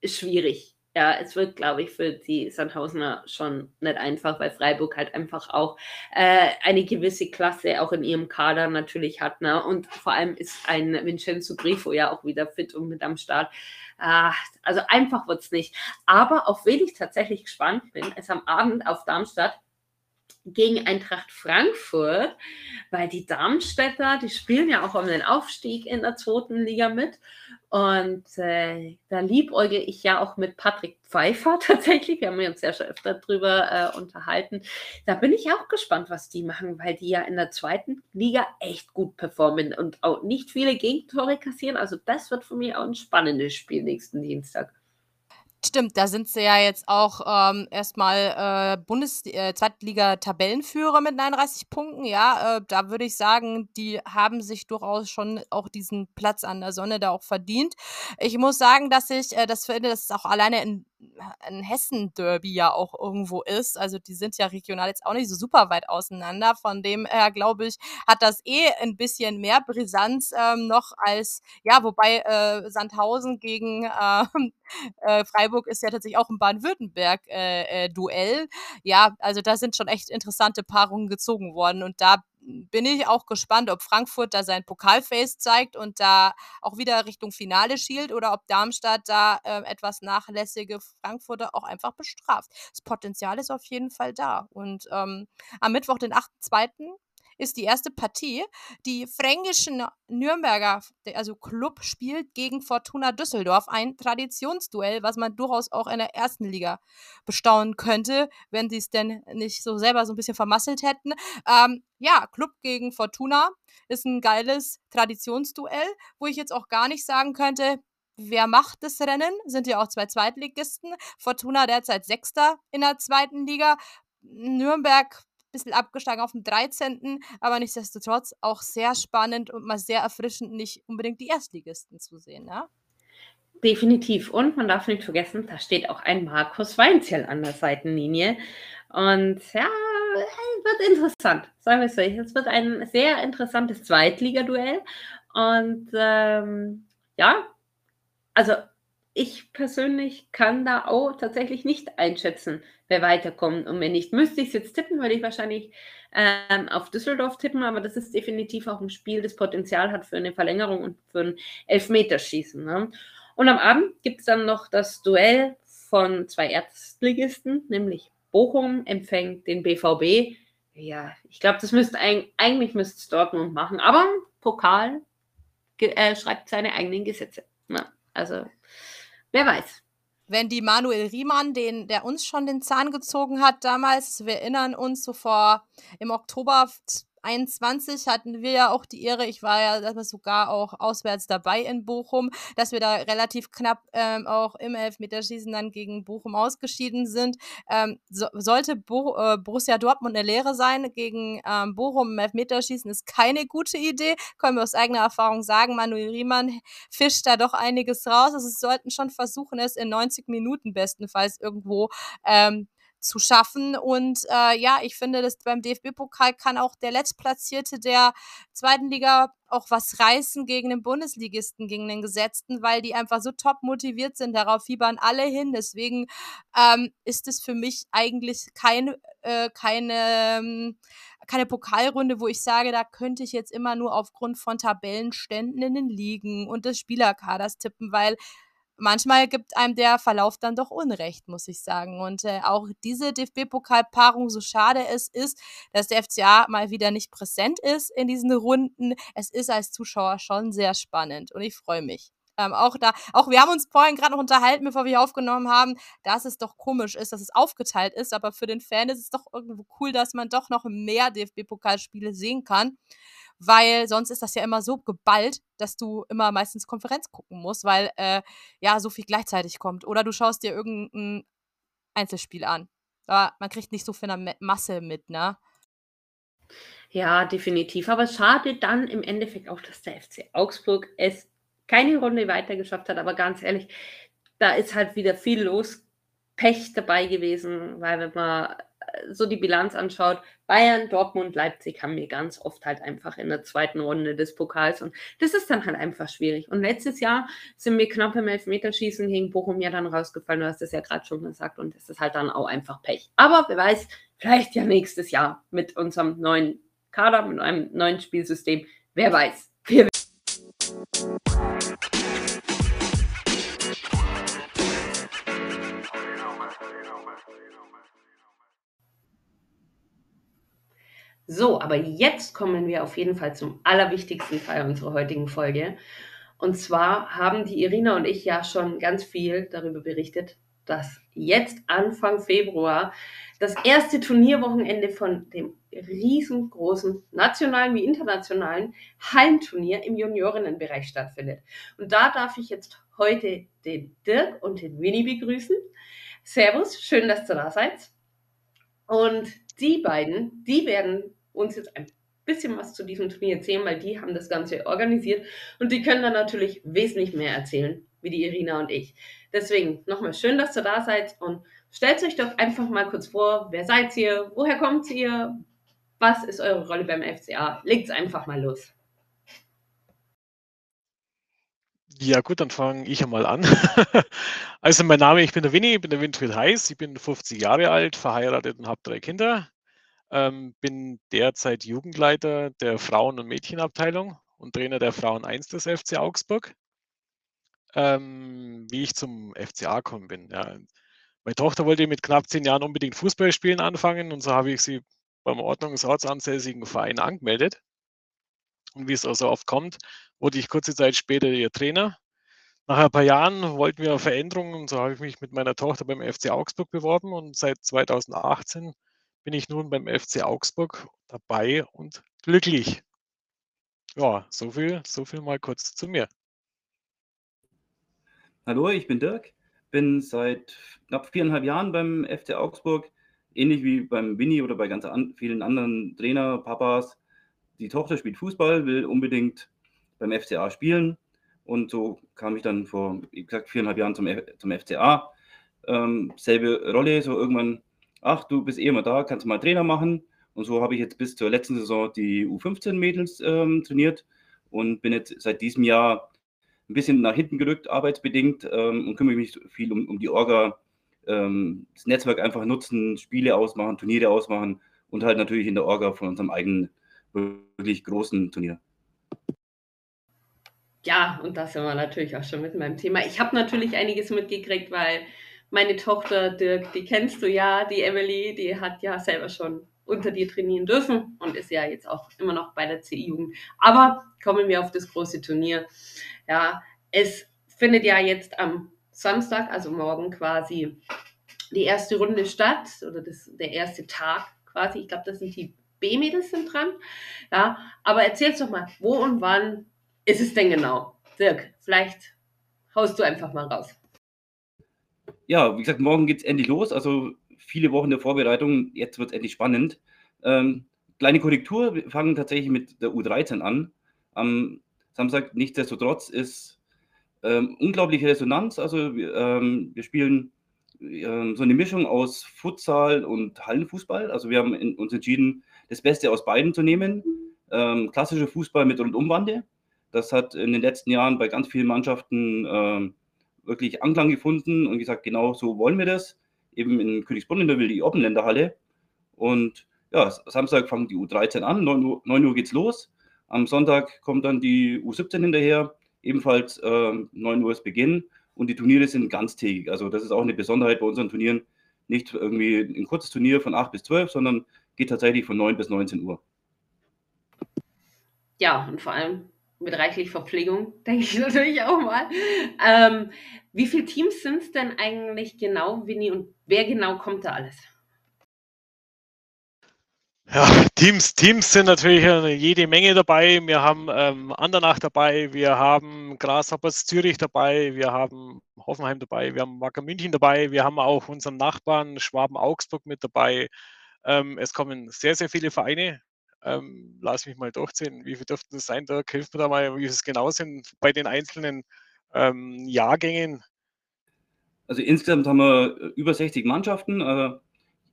schwierig. Ja, es wird, glaube ich, für die Sandhausener schon nicht einfach, weil Freiburg halt einfach auch äh, eine gewisse Klasse auch in ihrem Kader natürlich hat. Ne? Und vor allem ist ein Vincenzo Grifo ja auch wieder fit und mit am Start. Äh, also einfach wird es nicht. Aber auf wen ich tatsächlich gespannt bin, ist am Abend auf Darmstadt gegen Eintracht Frankfurt, weil die Darmstädter, die spielen ja auch um den Aufstieg in der zweiten Liga mit. Und äh, da liebäuge ich ja auch mit Patrick Pfeiffer tatsächlich. Wir haben uns ja schon öfter drüber äh, unterhalten. Da bin ich auch gespannt, was die machen, weil die ja in der zweiten Liga echt gut performen und auch nicht viele Gegentore kassieren. Also das wird für mich auch ein spannendes Spiel nächsten Dienstag. Stimmt, da sind sie ja jetzt auch ähm, erstmal äh, Bundes äh, Zweitliga-Tabellenführer mit 39 Punkten. Ja, äh, da würde ich sagen, die haben sich durchaus schon auch diesen Platz an der Sonne da auch verdient. Ich muss sagen, dass ich äh, das finde, dass es auch alleine in ein Hessen-Derby ja auch irgendwo ist. Also die sind ja regional jetzt auch nicht so super weit auseinander. Von dem her, glaube ich, hat das eh ein bisschen mehr Brisanz ähm, noch als, ja, wobei äh, Sandhausen gegen äh, äh, Freiburg ist ja tatsächlich auch ein Baden-Württemberg-Duell. Äh, ja, also da sind schon echt interessante Paarungen gezogen worden. Und da bin ich auch gespannt, ob Frankfurt da sein Pokalface zeigt und da auch wieder Richtung Finale schielt oder ob Darmstadt da äh, etwas nachlässige Frankfurter auch einfach bestraft. Das Potenzial ist auf jeden Fall da. Und ähm, am Mittwoch, den 8.2., ist die erste Partie. Die fränkischen Nürnberger, also Club, spielt gegen Fortuna Düsseldorf. Ein Traditionsduell, was man durchaus auch in der ersten Liga bestaunen könnte, wenn sie es denn nicht so selber so ein bisschen vermasselt hätten. Ähm, ja, Club gegen Fortuna ist ein geiles Traditionsduell, wo ich jetzt auch gar nicht sagen könnte, Wer macht das Rennen? Sind ja auch zwei Zweitligisten. Fortuna derzeit Sechster in der zweiten Liga. Nürnberg bisschen abgestiegen auf dem 13., aber nichtsdestotrotz auch sehr spannend und mal sehr erfrischend, nicht unbedingt die Erstligisten zu sehen. Ja? Definitiv. Und man darf nicht vergessen, da steht auch ein Markus Weinzierl an der Seitenlinie. Und ja, wird interessant, sagen wir es so. Es wird ein sehr interessantes Zweitligaduell. Und ähm, ja, also ich persönlich kann da auch tatsächlich nicht einschätzen, wer weiterkommt. Und wenn nicht, müsste ich es jetzt tippen, würde ich wahrscheinlich ähm, auf Düsseldorf tippen, aber das ist definitiv auch ein Spiel, das Potenzial hat für eine Verlängerung und für ein Elfmeterschießen. Ne? Und am Abend gibt es dann noch das Duell von zwei Erstligisten, nämlich Bochum empfängt den BVB. Ja, ich glaube, das müsste eigentlich müsste es Dortmund machen, aber Pokal äh, schreibt seine eigenen Gesetze. Ne? Also Wer weiß. Wenn die Manuel Riemann, den, der uns schon den Zahn gezogen hat damals, wir erinnern uns so vor im Oktober 21 hatten wir ja auch die Ehre, ich war ja sogar auch auswärts dabei in Bochum, dass wir da relativ knapp ähm, auch im Elfmeterschießen dann gegen Bochum ausgeschieden sind. Ähm, so, sollte Bo äh, Borussia Dortmund eine Lehre sein gegen ähm, Bochum im Elfmeterschießen, ist keine gute Idee, können wir aus eigener Erfahrung sagen. Manuel Riemann fischt da doch einiges raus. Also, sie sollten schon versuchen, es in 90 Minuten bestenfalls irgendwo ähm, zu schaffen. Und äh, ja, ich finde, dass beim DFB-Pokal kann auch der Letztplatzierte der zweiten Liga auch was reißen gegen den Bundesligisten, gegen den Gesetzten, weil die einfach so top motiviert sind. Darauf fiebern alle hin. Deswegen ähm, ist es für mich eigentlich kein, äh, keine, ähm, keine Pokalrunde, wo ich sage, da könnte ich jetzt immer nur aufgrund von Tabellenständen in den Ligen und des Spielerkaders tippen, weil manchmal gibt einem der Verlauf dann doch Unrecht, muss ich sagen. Und äh, auch diese DFB-Pokalpaarung, so schade es ist, dass der FCA mal wieder nicht präsent ist in diesen Runden, es ist als Zuschauer schon sehr spannend und ich freue mich. Ähm, auch da, auch wir haben uns vorhin gerade noch unterhalten, bevor wir aufgenommen haben, dass es doch komisch ist, dass es aufgeteilt ist, aber für den Fan ist es doch irgendwo cool, dass man doch noch mehr DFB-Pokalspiele sehen kann weil sonst ist das ja immer so geballt, dass du immer meistens Konferenz gucken musst, weil äh, ja so viel gleichzeitig kommt. Oder du schaust dir irgendein Einzelspiel an. Aber man kriegt nicht so viel Masse mit, ne? Ja, definitiv. Aber schade dann im Endeffekt auch, dass der FC Augsburg es keine Runde weiter geschafft hat. Aber ganz ehrlich, da ist halt wieder viel los. Pech dabei gewesen, weil wenn man so die Bilanz anschaut, Bayern, Dortmund, Leipzig haben wir ganz oft halt einfach in der zweiten Runde des Pokals und das ist dann halt einfach schwierig. Und letztes Jahr sind wir knapp im Elfmeterschießen gegen Bochum ja dann rausgefallen, du hast es ja gerade schon gesagt und das ist halt dann auch einfach Pech. Aber wer weiß, vielleicht ja nächstes Jahr mit unserem neuen Kader, mit einem neuen Spielsystem, wer weiß. So, aber jetzt kommen wir auf jeden Fall zum allerwichtigsten Teil unserer heutigen Folge. Und zwar haben die Irina und ich ja schon ganz viel darüber berichtet, dass jetzt Anfang Februar das erste Turnierwochenende von dem riesengroßen nationalen wie internationalen Heimturnier im Juniorinnenbereich stattfindet. Und da darf ich jetzt heute den Dirk und den Winnie begrüßen. Servus, schön, dass ihr da seid. Und die beiden, die werden uns jetzt ein bisschen was zu diesem Turnier erzählen, weil die haben das Ganze organisiert und die können dann natürlich wesentlich mehr erzählen, wie die Irina und ich. Deswegen nochmal schön, dass ihr da seid und stellt euch doch einfach mal kurz vor, wer seid ihr, woher kommt ihr, was ist eure Rolle beim FCA? Legt's einfach mal los. Ja, gut, dann fange ich einmal an. also, mein Name, ich bin der Winnie, ich bin der Winfried Heiß, ich bin 50 Jahre alt, verheiratet und habe drei Kinder. Ähm, bin derzeit Jugendleiter der Frauen- und Mädchenabteilung und Trainer der Frauen 1 des FC Augsburg. Ähm, wie ich zum FCA gekommen bin. Ja. Meine Tochter wollte mit knapp zehn Jahren unbedingt Fußball spielen anfangen und so habe ich sie beim ordnungsortsansässigen Verein angemeldet. Und wie es auch so oft kommt, wurde ich kurze Zeit später ihr Trainer. Nach ein paar Jahren wollten wir Veränderungen und so habe ich mich mit meiner Tochter beim FC Augsburg beworben und seit 2018 bin ich nun beim FC Augsburg dabei und glücklich. Ja, so viel, so viel mal kurz zu mir. Hallo, ich bin Dirk, bin seit knapp viereinhalb Jahren beim FC Augsburg, ähnlich wie beim Winnie oder bei ganz an, vielen anderen Trainer, Papas. Die Tochter spielt Fußball, will unbedingt beim FCA spielen und so kam ich dann vor, wie gesagt, viereinhalb Jahren zum, zum FCA. Ähm, selbe Rolle, so irgendwann ach, du bist eh immer da, kannst mal Trainer machen. Und so habe ich jetzt bis zur letzten Saison die U15-Mädels ähm, trainiert und bin jetzt seit diesem Jahr ein bisschen nach hinten gerückt, arbeitsbedingt ähm, und kümmere mich viel um, um die Orga, ähm, das Netzwerk einfach nutzen, Spiele ausmachen, Turniere ausmachen und halt natürlich in der Orga von unserem eigenen wirklich großen Turnier. Ja, und da sind wir natürlich auch schon mit meinem Thema. Ich habe natürlich einiges mitgekriegt, weil meine Tochter Dirk, die kennst du ja, die Emily, die hat ja selber schon unter dir trainieren dürfen und ist ja jetzt auch immer noch bei der CI-Jugend. Aber kommen wir auf das große Turnier. Ja, es findet ja jetzt am Samstag, also morgen quasi, die erste Runde statt oder das, der erste Tag quasi. Ich glaube, das sind die B-Mädels sind dran. Ja, aber erzähl's doch mal, wo und wann ist es denn genau? Dirk, vielleicht haust du einfach mal raus ja, wie gesagt, morgen geht es endlich los. Also viele Wochen der Vorbereitung. Jetzt wird es endlich spannend. Ähm, kleine Korrektur. Wir fangen tatsächlich mit der U13 an. Am Samstag, nichtsdestotrotz, ist ähm, unglaubliche Resonanz. Also wir, ähm, wir spielen ähm, so eine Mischung aus Futsal und Hallenfußball. Also wir haben in, uns entschieden, das Beste aus beiden zu nehmen. Ähm, klassischer Fußball mit Rundumwande. Das hat in den letzten Jahren bei ganz vielen Mannschaften ähm, wirklich Anklang gefunden und gesagt, genau so wollen wir das. Eben in Königsbrunn in der Wilde Oppenländerhalle. Und ja, Samstag fangen die U13 an, 9 Uhr, 9 Uhr geht's los. Am Sonntag kommt dann die U17 hinterher, ebenfalls äh, 9 Uhr ist Beginn. Und die Turniere sind ganztägig. Also das ist auch eine Besonderheit bei unseren Turnieren. Nicht irgendwie ein kurzes Turnier von 8 bis 12, sondern geht tatsächlich von 9 bis 19 Uhr. Ja, und vor allem mit reichlich Verpflegung, denke ich natürlich auch mal. Ähm, wie viele Teams sind es denn eigentlich genau, Winnie, und wer genau kommt da alles? Ja, Teams, Teams sind natürlich jede Menge dabei. Wir haben ähm, Andernach dabei, wir haben Grasshoppers Zürich dabei, wir haben Hoffenheim dabei, wir haben Wacker München dabei, wir haben auch unseren Nachbarn Schwaben Augsburg mit dabei. Ähm, es kommen sehr, sehr viele Vereine ähm, lass mich mal durchziehen. Wie viel dürften das sein? Da hilft mir da mal, wie es genau sind bei den einzelnen ähm, Jahrgängen. Also insgesamt haben wir äh, über 60 Mannschaften. Äh,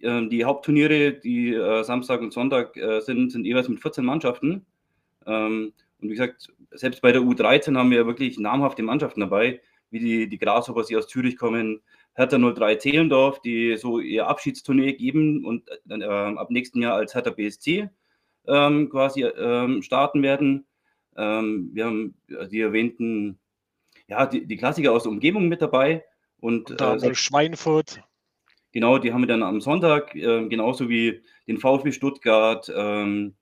ähm, die Hauptturniere, die äh, Samstag und Sonntag sind, sind jeweils mit 14 Mannschaften. Ähm, und wie gesagt, selbst bei der U13 haben wir wirklich namhafte Mannschaften dabei, wie die, die Grasshoppers, die aus Zürich kommen, Hertha 03 Zehlendorf, die so ihr Abschiedsturnier geben und äh, ab nächsten Jahr als Hertha BSC ähm, quasi ähm, starten werden. Ähm, wir haben die erwähnten, ja, die, die Klassiker aus der Umgebung mit dabei. Und, und da äh, Schweinfurt. Genau, die haben wir dann am Sonntag, äh, genauso wie den VfB Stuttgart. Ähm,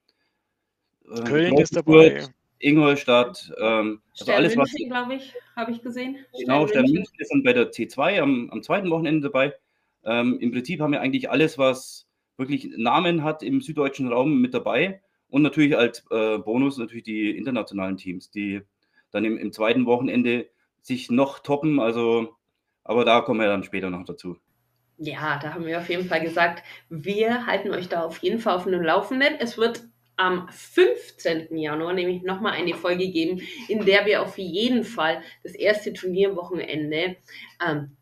äh, Köln ist dabei. Ingolstadt. Ähm, also alles, was. glaube ich, habe ich gesehen. Genau, Stern München ist dann bei der C2 am, am zweiten Wochenende dabei. Ähm, Im Prinzip haben wir eigentlich alles, was wirklich Namen hat im süddeutschen Raum mit dabei. Und natürlich als äh, Bonus natürlich die internationalen Teams, die dann im, im, zweiten Wochenende sich noch toppen. Also, aber da kommen wir dann später noch dazu. Ja, da haben wir auf jeden Fall gesagt, wir halten euch da auf jeden Fall auf dem Laufenden. Es wird am 15. Januar nämlich nochmal eine Folge geben, in der wir auf jeden Fall das erste Turnierwochenende ähm,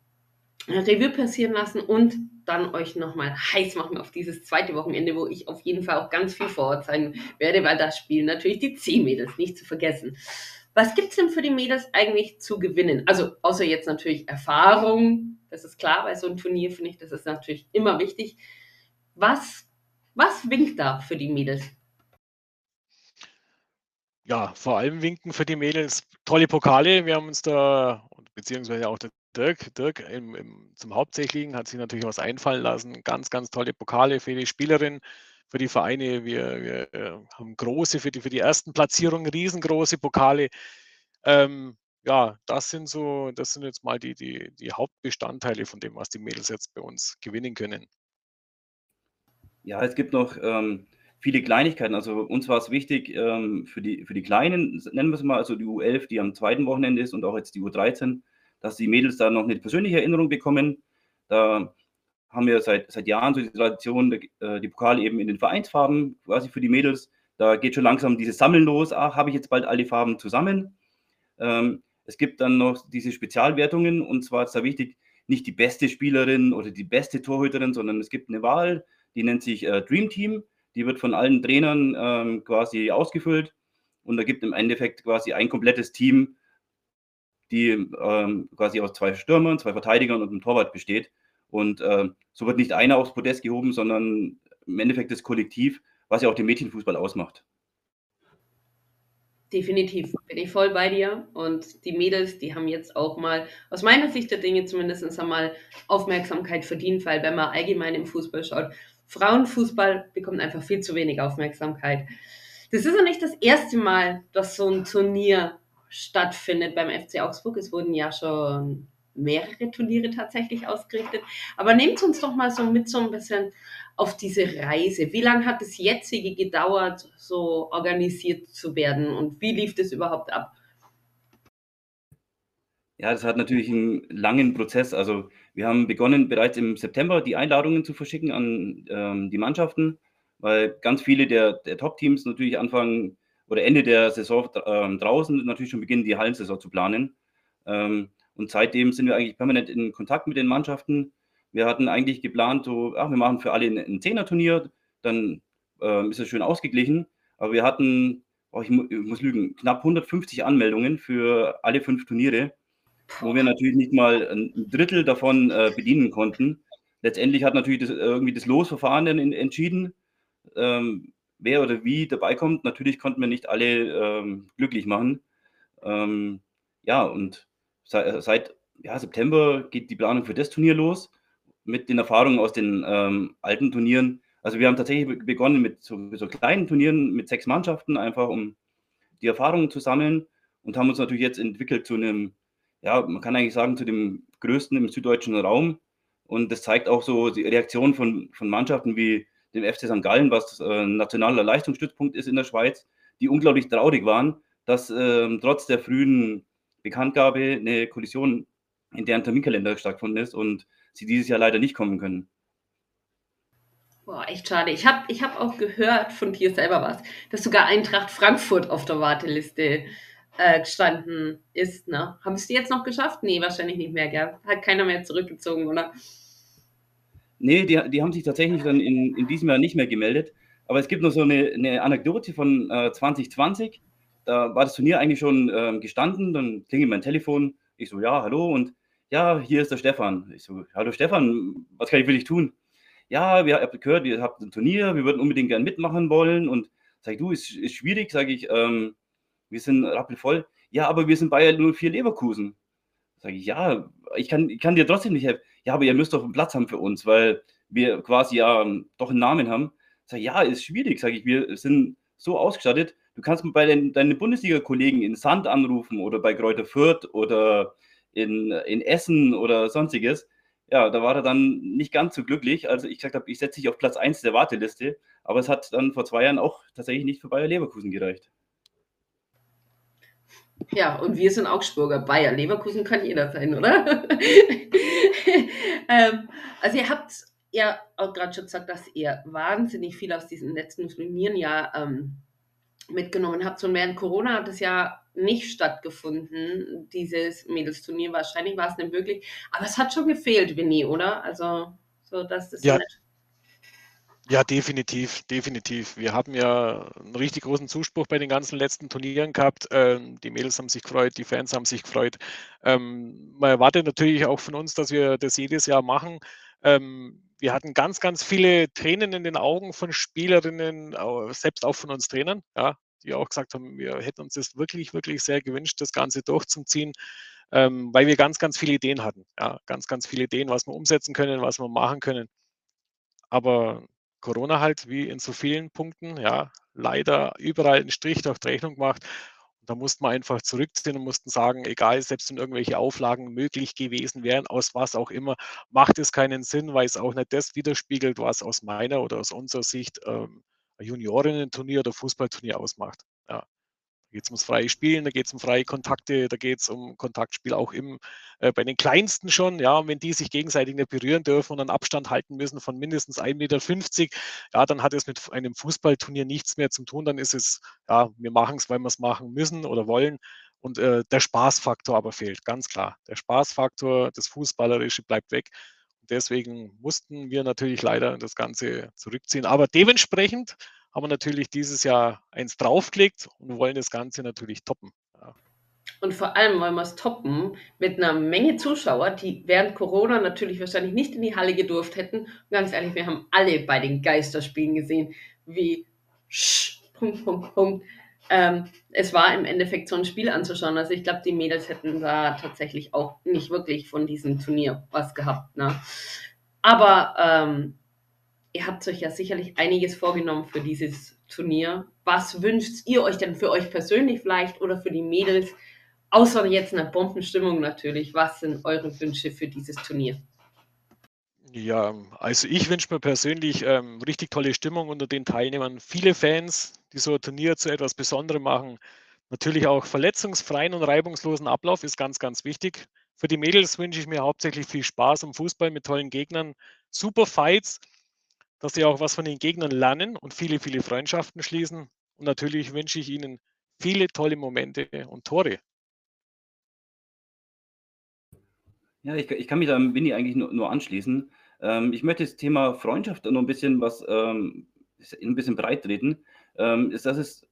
Revue passieren lassen und dann euch nochmal heiß machen auf dieses zweite Wochenende, wo ich auf jeden Fall auch ganz viel vor Ort sein werde, weil das spielen natürlich die C-Mädels, nicht zu vergessen. Was gibt es denn für die Mädels eigentlich zu gewinnen? Also außer jetzt natürlich Erfahrung, das ist klar, bei so einem Turnier finde ich, das ist natürlich immer wichtig. Was, was winkt da für die Mädels? Ja, vor allem winken für die Mädels tolle Pokale. Wir haben uns da, beziehungsweise auch der Dirk, Dirk im, im, zum Hauptsächlichen hat sich natürlich was einfallen lassen. Ganz, ganz tolle Pokale für die Spielerin, für die Vereine. Wir, wir äh, haben große für die, für die ersten Platzierungen, riesengroße Pokale. Ähm, ja, das sind so, das sind jetzt mal die, die, die Hauptbestandteile von dem, was die Mädels jetzt bei uns gewinnen können. Ja, es gibt noch ähm, viele Kleinigkeiten. Also uns war es wichtig, ähm, für, die, für die Kleinen, nennen wir es mal, also die U11, die am zweiten Wochenende ist und auch jetzt die U13, dass die Mädels da noch eine persönliche Erinnerung bekommen. Da haben wir seit, seit Jahren so die Tradition, äh, die Pokale eben in den Vereinsfarben quasi für die Mädels. Da geht schon langsam dieses Sammeln los. Ach, habe ich jetzt bald alle Farben zusammen? Ähm, es gibt dann noch diese Spezialwertungen und zwar ist da wichtig, nicht die beste Spielerin oder die beste Torhüterin, sondern es gibt eine Wahl, die nennt sich äh, Dream Team. Die wird von allen Trainern ähm, quasi ausgefüllt und da gibt im Endeffekt quasi ein komplettes Team, die ähm, quasi aus zwei Stürmern, zwei Verteidigern und einem Torwart besteht. Und äh, so wird nicht einer aufs Podest gehoben, sondern im Endeffekt das Kollektiv, was ja auch den Mädchenfußball ausmacht. Definitiv, bin ich voll bei dir. Und die Mädels, die haben jetzt auch mal, aus meiner Sicht der Dinge zumindest einmal Aufmerksamkeit verdient, weil wenn man allgemein im Fußball schaut, Frauenfußball bekommt einfach viel zu wenig Aufmerksamkeit. Das ist ja nicht das erste Mal, dass so ein Turnier stattfindet beim FC Augsburg. Es wurden ja schon mehrere Turniere tatsächlich ausgerichtet. Aber nehmt uns doch mal so mit so ein bisschen auf diese Reise. Wie lange hat das jetzige gedauert, so organisiert zu werden und wie lief das überhaupt ab? Ja, das hat natürlich einen langen Prozess. Also wir haben begonnen bereits im September die Einladungen zu verschicken an ähm, die Mannschaften, weil ganz viele der, der Top-Teams natürlich anfangen oder Ende der Saison äh, draußen natürlich schon beginnen, die Hallensaison zu planen. Ähm, und seitdem sind wir eigentlich permanent in Kontakt mit den Mannschaften. Wir hatten eigentlich geplant, so, ach, wir machen für alle ein, Zehner-Turnier, dann äh, ist es schön ausgeglichen. Aber wir hatten, oh, ich, mu ich, muss lügen, knapp 150 Anmeldungen für alle fünf Turniere, wo wir natürlich nicht mal ein Drittel davon äh, bedienen konnten. Letztendlich hat natürlich das, irgendwie das Losverfahren entschieden. Ähm, wer oder wie dabei kommt. Natürlich konnten wir nicht alle ähm, glücklich machen. Ähm, ja, und seit, seit ja, September geht die Planung für das Turnier los mit den Erfahrungen aus den ähm, alten Turnieren. Also wir haben tatsächlich begonnen mit so, so, kleinen Turnieren mit sechs Mannschaften, einfach um die Erfahrungen zu sammeln und haben uns natürlich jetzt entwickelt zu einem, ja, man kann eigentlich sagen, zu dem größten im süddeutschen Raum. Und das zeigt auch so die Reaktion von, von Mannschaften wie dem FC St. Gallen, was äh, nationaler Leistungsstützpunkt ist in der Schweiz, die unglaublich traurig waren, dass äh, trotz der frühen Bekanntgabe eine Kollision in deren Terminkalender stattgefunden ist und sie dieses Jahr leider nicht kommen können. Boah, echt schade. Ich habe ich hab auch gehört von dir selber was, dass sogar Eintracht Frankfurt auf der Warteliste äh, gestanden ist. Ne? Haben es die jetzt noch geschafft? Nee, wahrscheinlich nicht mehr, gell? Hat keiner mehr zurückgezogen, oder? Nee, die, die haben sich tatsächlich dann in, in diesem Jahr nicht mehr gemeldet. Aber es gibt noch so eine, eine Anekdote von äh, 2020. Da war das Turnier eigentlich schon ähm, gestanden. Dann klingelt mein Telefon. Ich so, ja, hallo. Und ja, hier ist der Stefan. Ich so, hallo Stefan, was kann ich für dich tun? Ja, wir haben gehört, ihr habt ein Turnier, wir würden unbedingt gerne mitmachen wollen. Und sag ich, du, ist, ist schwierig, sage ich, ähm, wir sind rappelvoll. Ja, aber wir sind Bayern 04 Leverkusen. Sage ich, ja, ich kann, ich kann dir trotzdem nicht helfen. Ja, aber ihr müsst doch einen Platz haben für uns, weil wir quasi ja ähm, doch einen Namen haben. Ich, ja, ist schwierig, sage ich, wir sind so ausgestattet. Du kannst bei den, deinen Bundesliga-Kollegen in Sand anrufen oder bei Kräuter Fürth oder in, in Essen oder sonstiges. Ja, da war er dann nicht ganz so glücklich. Also ich gesagt habe, ich setze dich auf Platz 1 der Warteliste. Aber es hat dann vor zwei Jahren auch tatsächlich nicht für Bayer Leverkusen gereicht. Ja, und wir sind Augsburger. Bayer Leverkusen kann jeder sein, oder? ähm, also ihr habt ja auch gerade schon gesagt, dass ihr wahnsinnig viel aus diesen letzten Turnieren ja ähm, mitgenommen habt. Und während Corona hat es ja nicht stattgefunden, dieses Mädelsturnier. Wahrscheinlich war es nicht möglich. Aber es hat schon gefehlt, Winnie, oder? Also, so dass das Ja, nicht Ja, definitiv, definitiv. Wir haben ja einen richtig großen Zuspruch bei den ganzen letzten Turnieren gehabt. Ähm, die Mädels haben sich gefreut, die Fans haben sich gefreut. Ähm, man erwartet natürlich auch von uns, dass wir das jedes Jahr machen. Ähm, wir hatten ganz, ganz viele Tränen in den Augen von Spielerinnen, selbst auch von uns Trainern, ja, die auch gesagt haben, wir hätten uns das wirklich, wirklich sehr gewünscht, das Ganze durchzuziehen, ähm, weil wir ganz, ganz viele Ideen hatten. Ja, ganz, ganz viele Ideen, was wir umsetzen können, was wir machen können. Aber Corona halt wie in so vielen Punkten, ja, leider überall einen Strich durch die Rechnung gemacht. Und da mussten wir einfach zurückziehen und mussten sagen, egal, selbst wenn irgendwelche Auflagen möglich gewesen wären, aus was auch immer, macht es keinen Sinn, weil es auch nicht das widerspiegelt, was aus meiner oder aus unserer Sicht ähm, Juniorinnen-Turnier oder Fußballturnier ausmacht. Ja. Da geht es ums freie Spielen, da geht es um freie Kontakte, da geht es um Kontaktspiel auch im, äh, bei den Kleinsten schon, ja, und wenn die sich gegenseitig nicht berühren dürfen und einen Abstand halten müssen von mindestens 1,50 Meter, ja, dann hat es mit einem Fußballturnier nichts mehr zu tun, dann ist es, ja, wir machen es, weil wir es machen müssen oder wollen. Und äh, der Spaßfaktor aber fehlt, ganz klar. Der Spaßfaktor, das Fußballerische bleibt weg. Und deswegen mussten wir natürlich leider das Ganze zurückziehen. Aber dementsprechend haben wir natürlich dieses Jahr eins draufgelegt und wollen das Ganze natürlich toppen. Ja. Und vor allem wollen wir es toppen mit einer Menge Zuschauer, die während Corona natürlich wahrscheinlich nicht in die Halle gedurft hätten. Und ganz ehrlich, wir haben alle bei den Geisterspielen gesehen, wie sch, Punkt, Punkt, Punkt. Ähm, es war im Endeffekt so ein Spiel anzuschauen. Also ich glaube, die Mädels hätten da tatsächlich auch nicht wirklich von diesem Turnier was gehabt. Ne? Aber ähm, ihr habt euch ja sicherlich einiges vorgenommen für dieses Turnier. Was wünscht ihr euch denn für euch persönlich vielleicht oder für die Mädels? Außer jetzt einer Bombenstimmung natürlich. Was sind eure Wünsche für dieses Turnier? Ja, also ich wünsche mir persönlich ähm, richtig tolle Stimmung unter den Teilnehmern. Viele Fans, die so ein Turnier zu etwas Besonderem machen. Natürlich auch verletzungsfreien und reibungslosen Ablauf ist ganz, ganz wichtig. Für die Mädels wünsche ich mir hauptsächlich viel Spaß am Fußball mit tollen Gegnern, super Fights, dass sie auch was von den Gegnern lernen und viele, viele Freundschaften schließen. Und natürlich wünsche ich ihnen viele tolle Momente und Tore. Ja, ich, ich kann mich da Winnie eigentlich nur, nur anschließen. Ähm, ich möchte das Thema Freundschaft noch ein bisschen was ähm, ein bisschen breit treten. Ähm, ist, dass es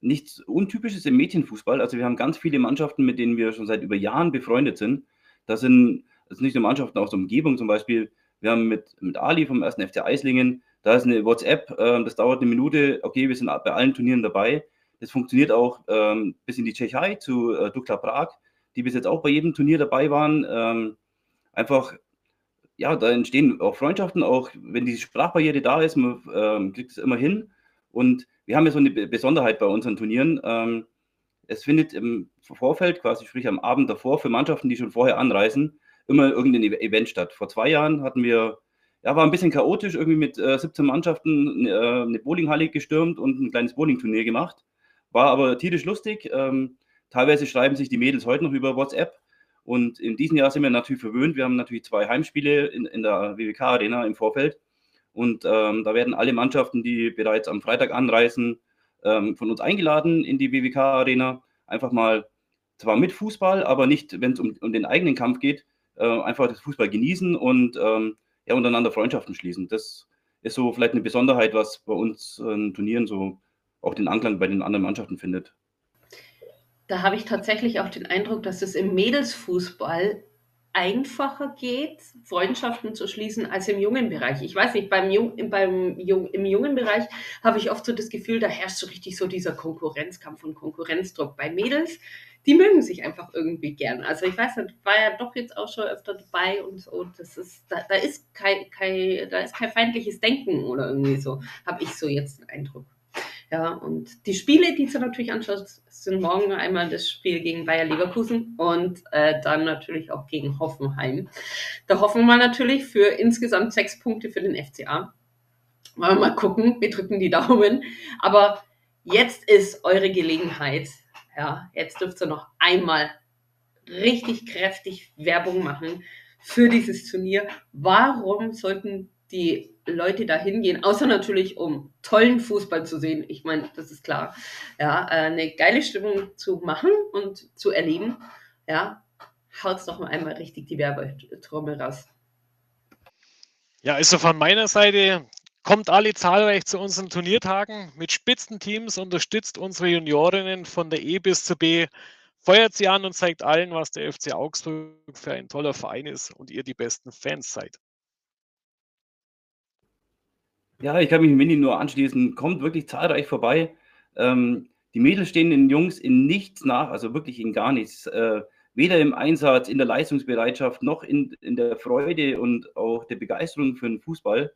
nichts Untypisches im Mädchenfußball. Also wir haben ganz viele Mannschaften, mit denen wir schon seit über Jahren befreundet sind. Das sind, das sind nicht nur Mannschaften aus der Umgebung, zum Beispiel, wir haben mit, mit Ali vom 1. FC Eislingen, da ist eine WhatsApp, äh, das dauert eine Minute, okay, wir sind bei allen Turnieren dabei. Das funktioniert auch ähm, bis in die Tschechei zu äh, Dukla Prag, die bis jetzt auch bei jedem Turnier dabei waren. Ähm, einfach, ja, da entstehen auch Freundschaften, auch wenn die Sprachbarriere da ist, man ähm, kriegt es immer hin. Und wir haben ja so eine Besonderheit bei unseren Turnieren. Ähm, es findet im Vorfeld, quasi sprich am Abend davor, für Mannschaften, die schon vorher anreisen, immer irgendein Event statt. Vor zwei Jahren hatten wir, ja, war ein bisschen chaotisch, irgendwie mit äh, 17 Mannschaften äh, eine Bowlinghalle gestürmt und ein kleines Bowlingturnier gemacht. War aber tierisch lustig. Ähm, teilweise schreiben sich die Mädels heute noch über WhatsApp. Und in diesem Jahr sind wir natürlich verwöhnt. Wir haben natürlich zwei Heimspiele in, in der WWK-Arena im Vorfeld. Und ähm, da werden alle Mannschaften, die bereits am Freitag anreisen, ähm, von uns eingeladen in die WWK-Arena. Einfach mal, zwar mit Fußball, aber nicht, wenn es um, um, den eigenen Kampf geht, äh, einfach das Fußball genießen und ähm, ja, untereinander Freundschaften schließen. Das ist so vielleicht eine Besonderheit, was bei uns äh, Turnieren so auch den Anklang bei den anderen Mannschaften findet. Da habe ich tatsächlich auch den Eindruck, dass es im Mädelsfußball einfacher geht, Freundschaften zu schließen als im jungen Bereich. Ich weiß nicht, beim, Jung, beim Jung, im jungen Bereich habe ich oft so das Gefühl, da herrscht so richtig so dieser Konkurrenzkampf und Konkurrenzdruck. Bei Mädels, die mögen sich einfach irgendwie gern. Also ich weiß nicht, war ja doch jetzt auch schon öfter dabei und so. Das ist, da, da ist kein, kein, da ist kein feindliches Denken oder irgendwie so, habe ich so jetzt den Eindruck. Ja, und die Spiele, die du natürlich anschaust, sind morgen einmal das Spiel gegen Bayer Leverkusen und äh, dann natürlich auch gegen Hoffenheim. Da hoffen wir natürlich für insgesamt sechs Punkte für den FCA. Wir mal gucken, wir drücken die Daumen. Aber jetzt ist eure Gelegenheit. Ja, jetzt dürft ihr noch einmal richtig kräftig Werbung machen für dieses Turnier. Warum sollten die Leute da hingehen, außer natürlich, um tollen Fußball zu sehen. Ich meine, das ist klar. Ja, äh, eine geile Stimmung zu machen und zu erleben. Ja, haut's doch mal einmal richtig die Werbetrommel raus. Ja, also von meiner Seite kommt alle zahlreich zu unseren Turniertagen mit Spitzenteams, unterstützt unsere Juniorinnen von der E bis zur B, feuert sie an und zeigt allen, was der FC Augsburg für ein toller Verein ist und ihr die besten Fans seid. Ja, ich kann mich Mini nur anschließen. Kommt wirklich zahlreich vorbei. Ähm, die Mädels stehen den Jungs in nichts nach, also wirklich in gar nichts. Äh, weder im Einsatz, in der Leistungsbereitschaft, noch in, in der Freude und auch der Begeisterung für den Fußball.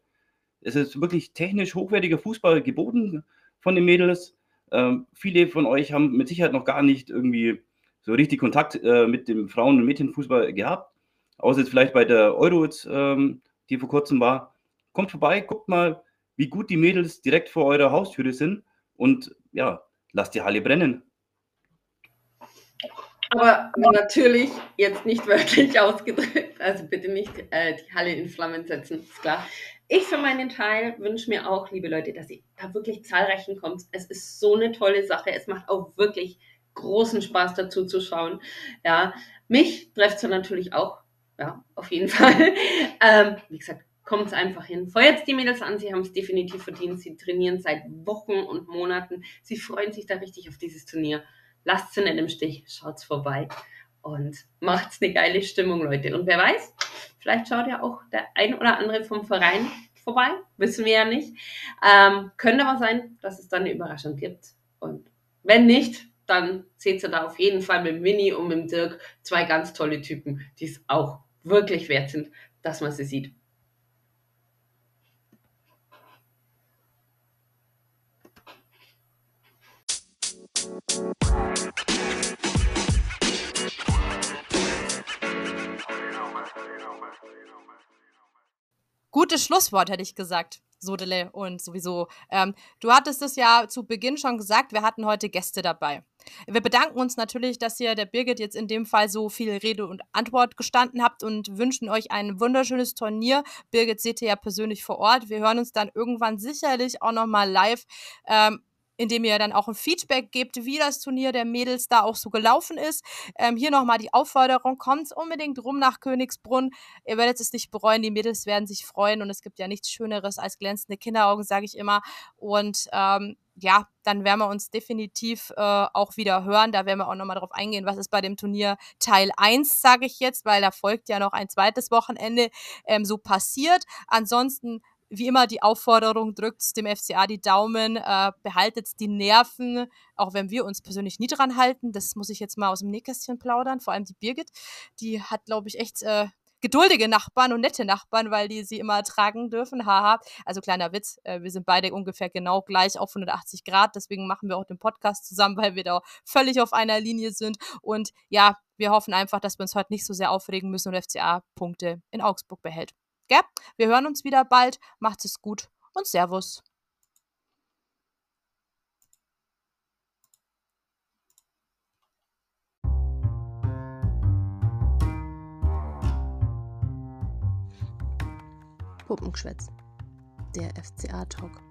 Es ist wirklich technisch hochwertiger Fußball geboten von den Mädels. Ähm, viele von euch haben mit Sicherheit noch gar nicht irgendwie so richtig Kontakt äh, mit dem Frauen- und Mädchenfußball gehabt. Außer jetzt vielleicht bei der Euro, ähm, die vor kurzem war. Kommt vorbei, guckt mal, wie gut die Mädels direkt vor eurer Haustüre sind und ja, lasst die Halle brennen. Aber natürlich jetzt nicht wörtlich ausgedrückt, also bitte nicht äh, die Halle in Flammen setzen, ist klar. Ich für meinen Teil wünsche mir auch, liebe Leute, dass ihr da wirklich zahlreich hinkommt. Es ist so eine tolle Sache. Es macht auch wirklich großen Spaß dazu zu schauen. Ja, mich trefft es natürlich auch. Ja, auf jeden Fall. Ähm, wie gesagt, kommt es einfach hin. Feuert die Mädels an, sie haben es definitiv verdient. Sie trainieren seit Wochen und Monaten. Sie freuen sich da richtig auf dieses Turnier. Lasst sie nicht im Stich, schaut's vorbei und macht's eine geile Stimmung, Leute. Und wer weiß, vielleicht schaut ja auch der ein oder andere vom Verein vorbei, wissen wir ja nicht. Ähm, könnte aber sein, dass es dann eine Überraschung gibt. Und wenn nicht, dann seht ihr da auf jeden Fall mit Winnie und mit Dirk zwei ganz tolle Typen, die es auch wirklich wert sind, dass man sie sieht. Gutes Schlusswort, hätte ich gesagt. Sodele und sowieso. Ähm, du hattest es ja zu Beginn schon gesagt, wir hatten heute Gäste dabei. Wir bedanken uns natürlich, dass ihr der Birgit jetzt in dem Fall so viel Rede und Antwort gestanden habt und wünschen euch ein wunderschönes Turnier. Birgit seht ihr ja persönlich vor Ort. Wir hören uns dann irgendwann sicherlich auch nochmal live. Ähm, indem ihr dann auch ein Feedback gebt, wie das Turnier der Mädels da auch so gelaufen ist. Ähm, hier nochmal die Aufforderung, kommt unbedingt rum nach Königsbrunn. Ihr werdet es nicht bereuen, die Mädels werden sich freuen und es gibt ja nichts Schöneres als glänzende Kinderaugen, sage ich immer. Und ähm, ja, dann werden wir uns definitiv äh, auch wieder hören. Da werden wir auch nochmal drauf eingehen, was ist bei dem Turnier Teil 1, sage ich jetzt, weil da folgt ja noch ein zweites Wochenende ähm, so passiert. Ansonsten wie immer die Aufforderung, drückt dem FCA die Daumen, äh, behaltet die Nerven, auch wenn wir uns persönlich nie dran halten. Das muss ich jetzt mal aus dem Nähkästchen plaudern, vor allem die Birgit. Die hat, glaube ich, echt äh, geduldige Nachbarn und nette Nachbarn, weil die sie immer tragen dürfen. Haha. Also kleiner Witz, äh, wir sind beide ungefähr genau gleich auf 180 Grad. Deswegen machen wir auch den Podcast zusammen, weil wir da völlig auf einer Linie sind. Und ja, wir hoffen einfach, dass wir uns heute nicht so sehr aufregen müssen und FCA Punkte in Augsburg behält. Gell? Wir hören uns wieder bald. Macht es gut und Servus. Puppengeschwätz. Der FCA-Talk.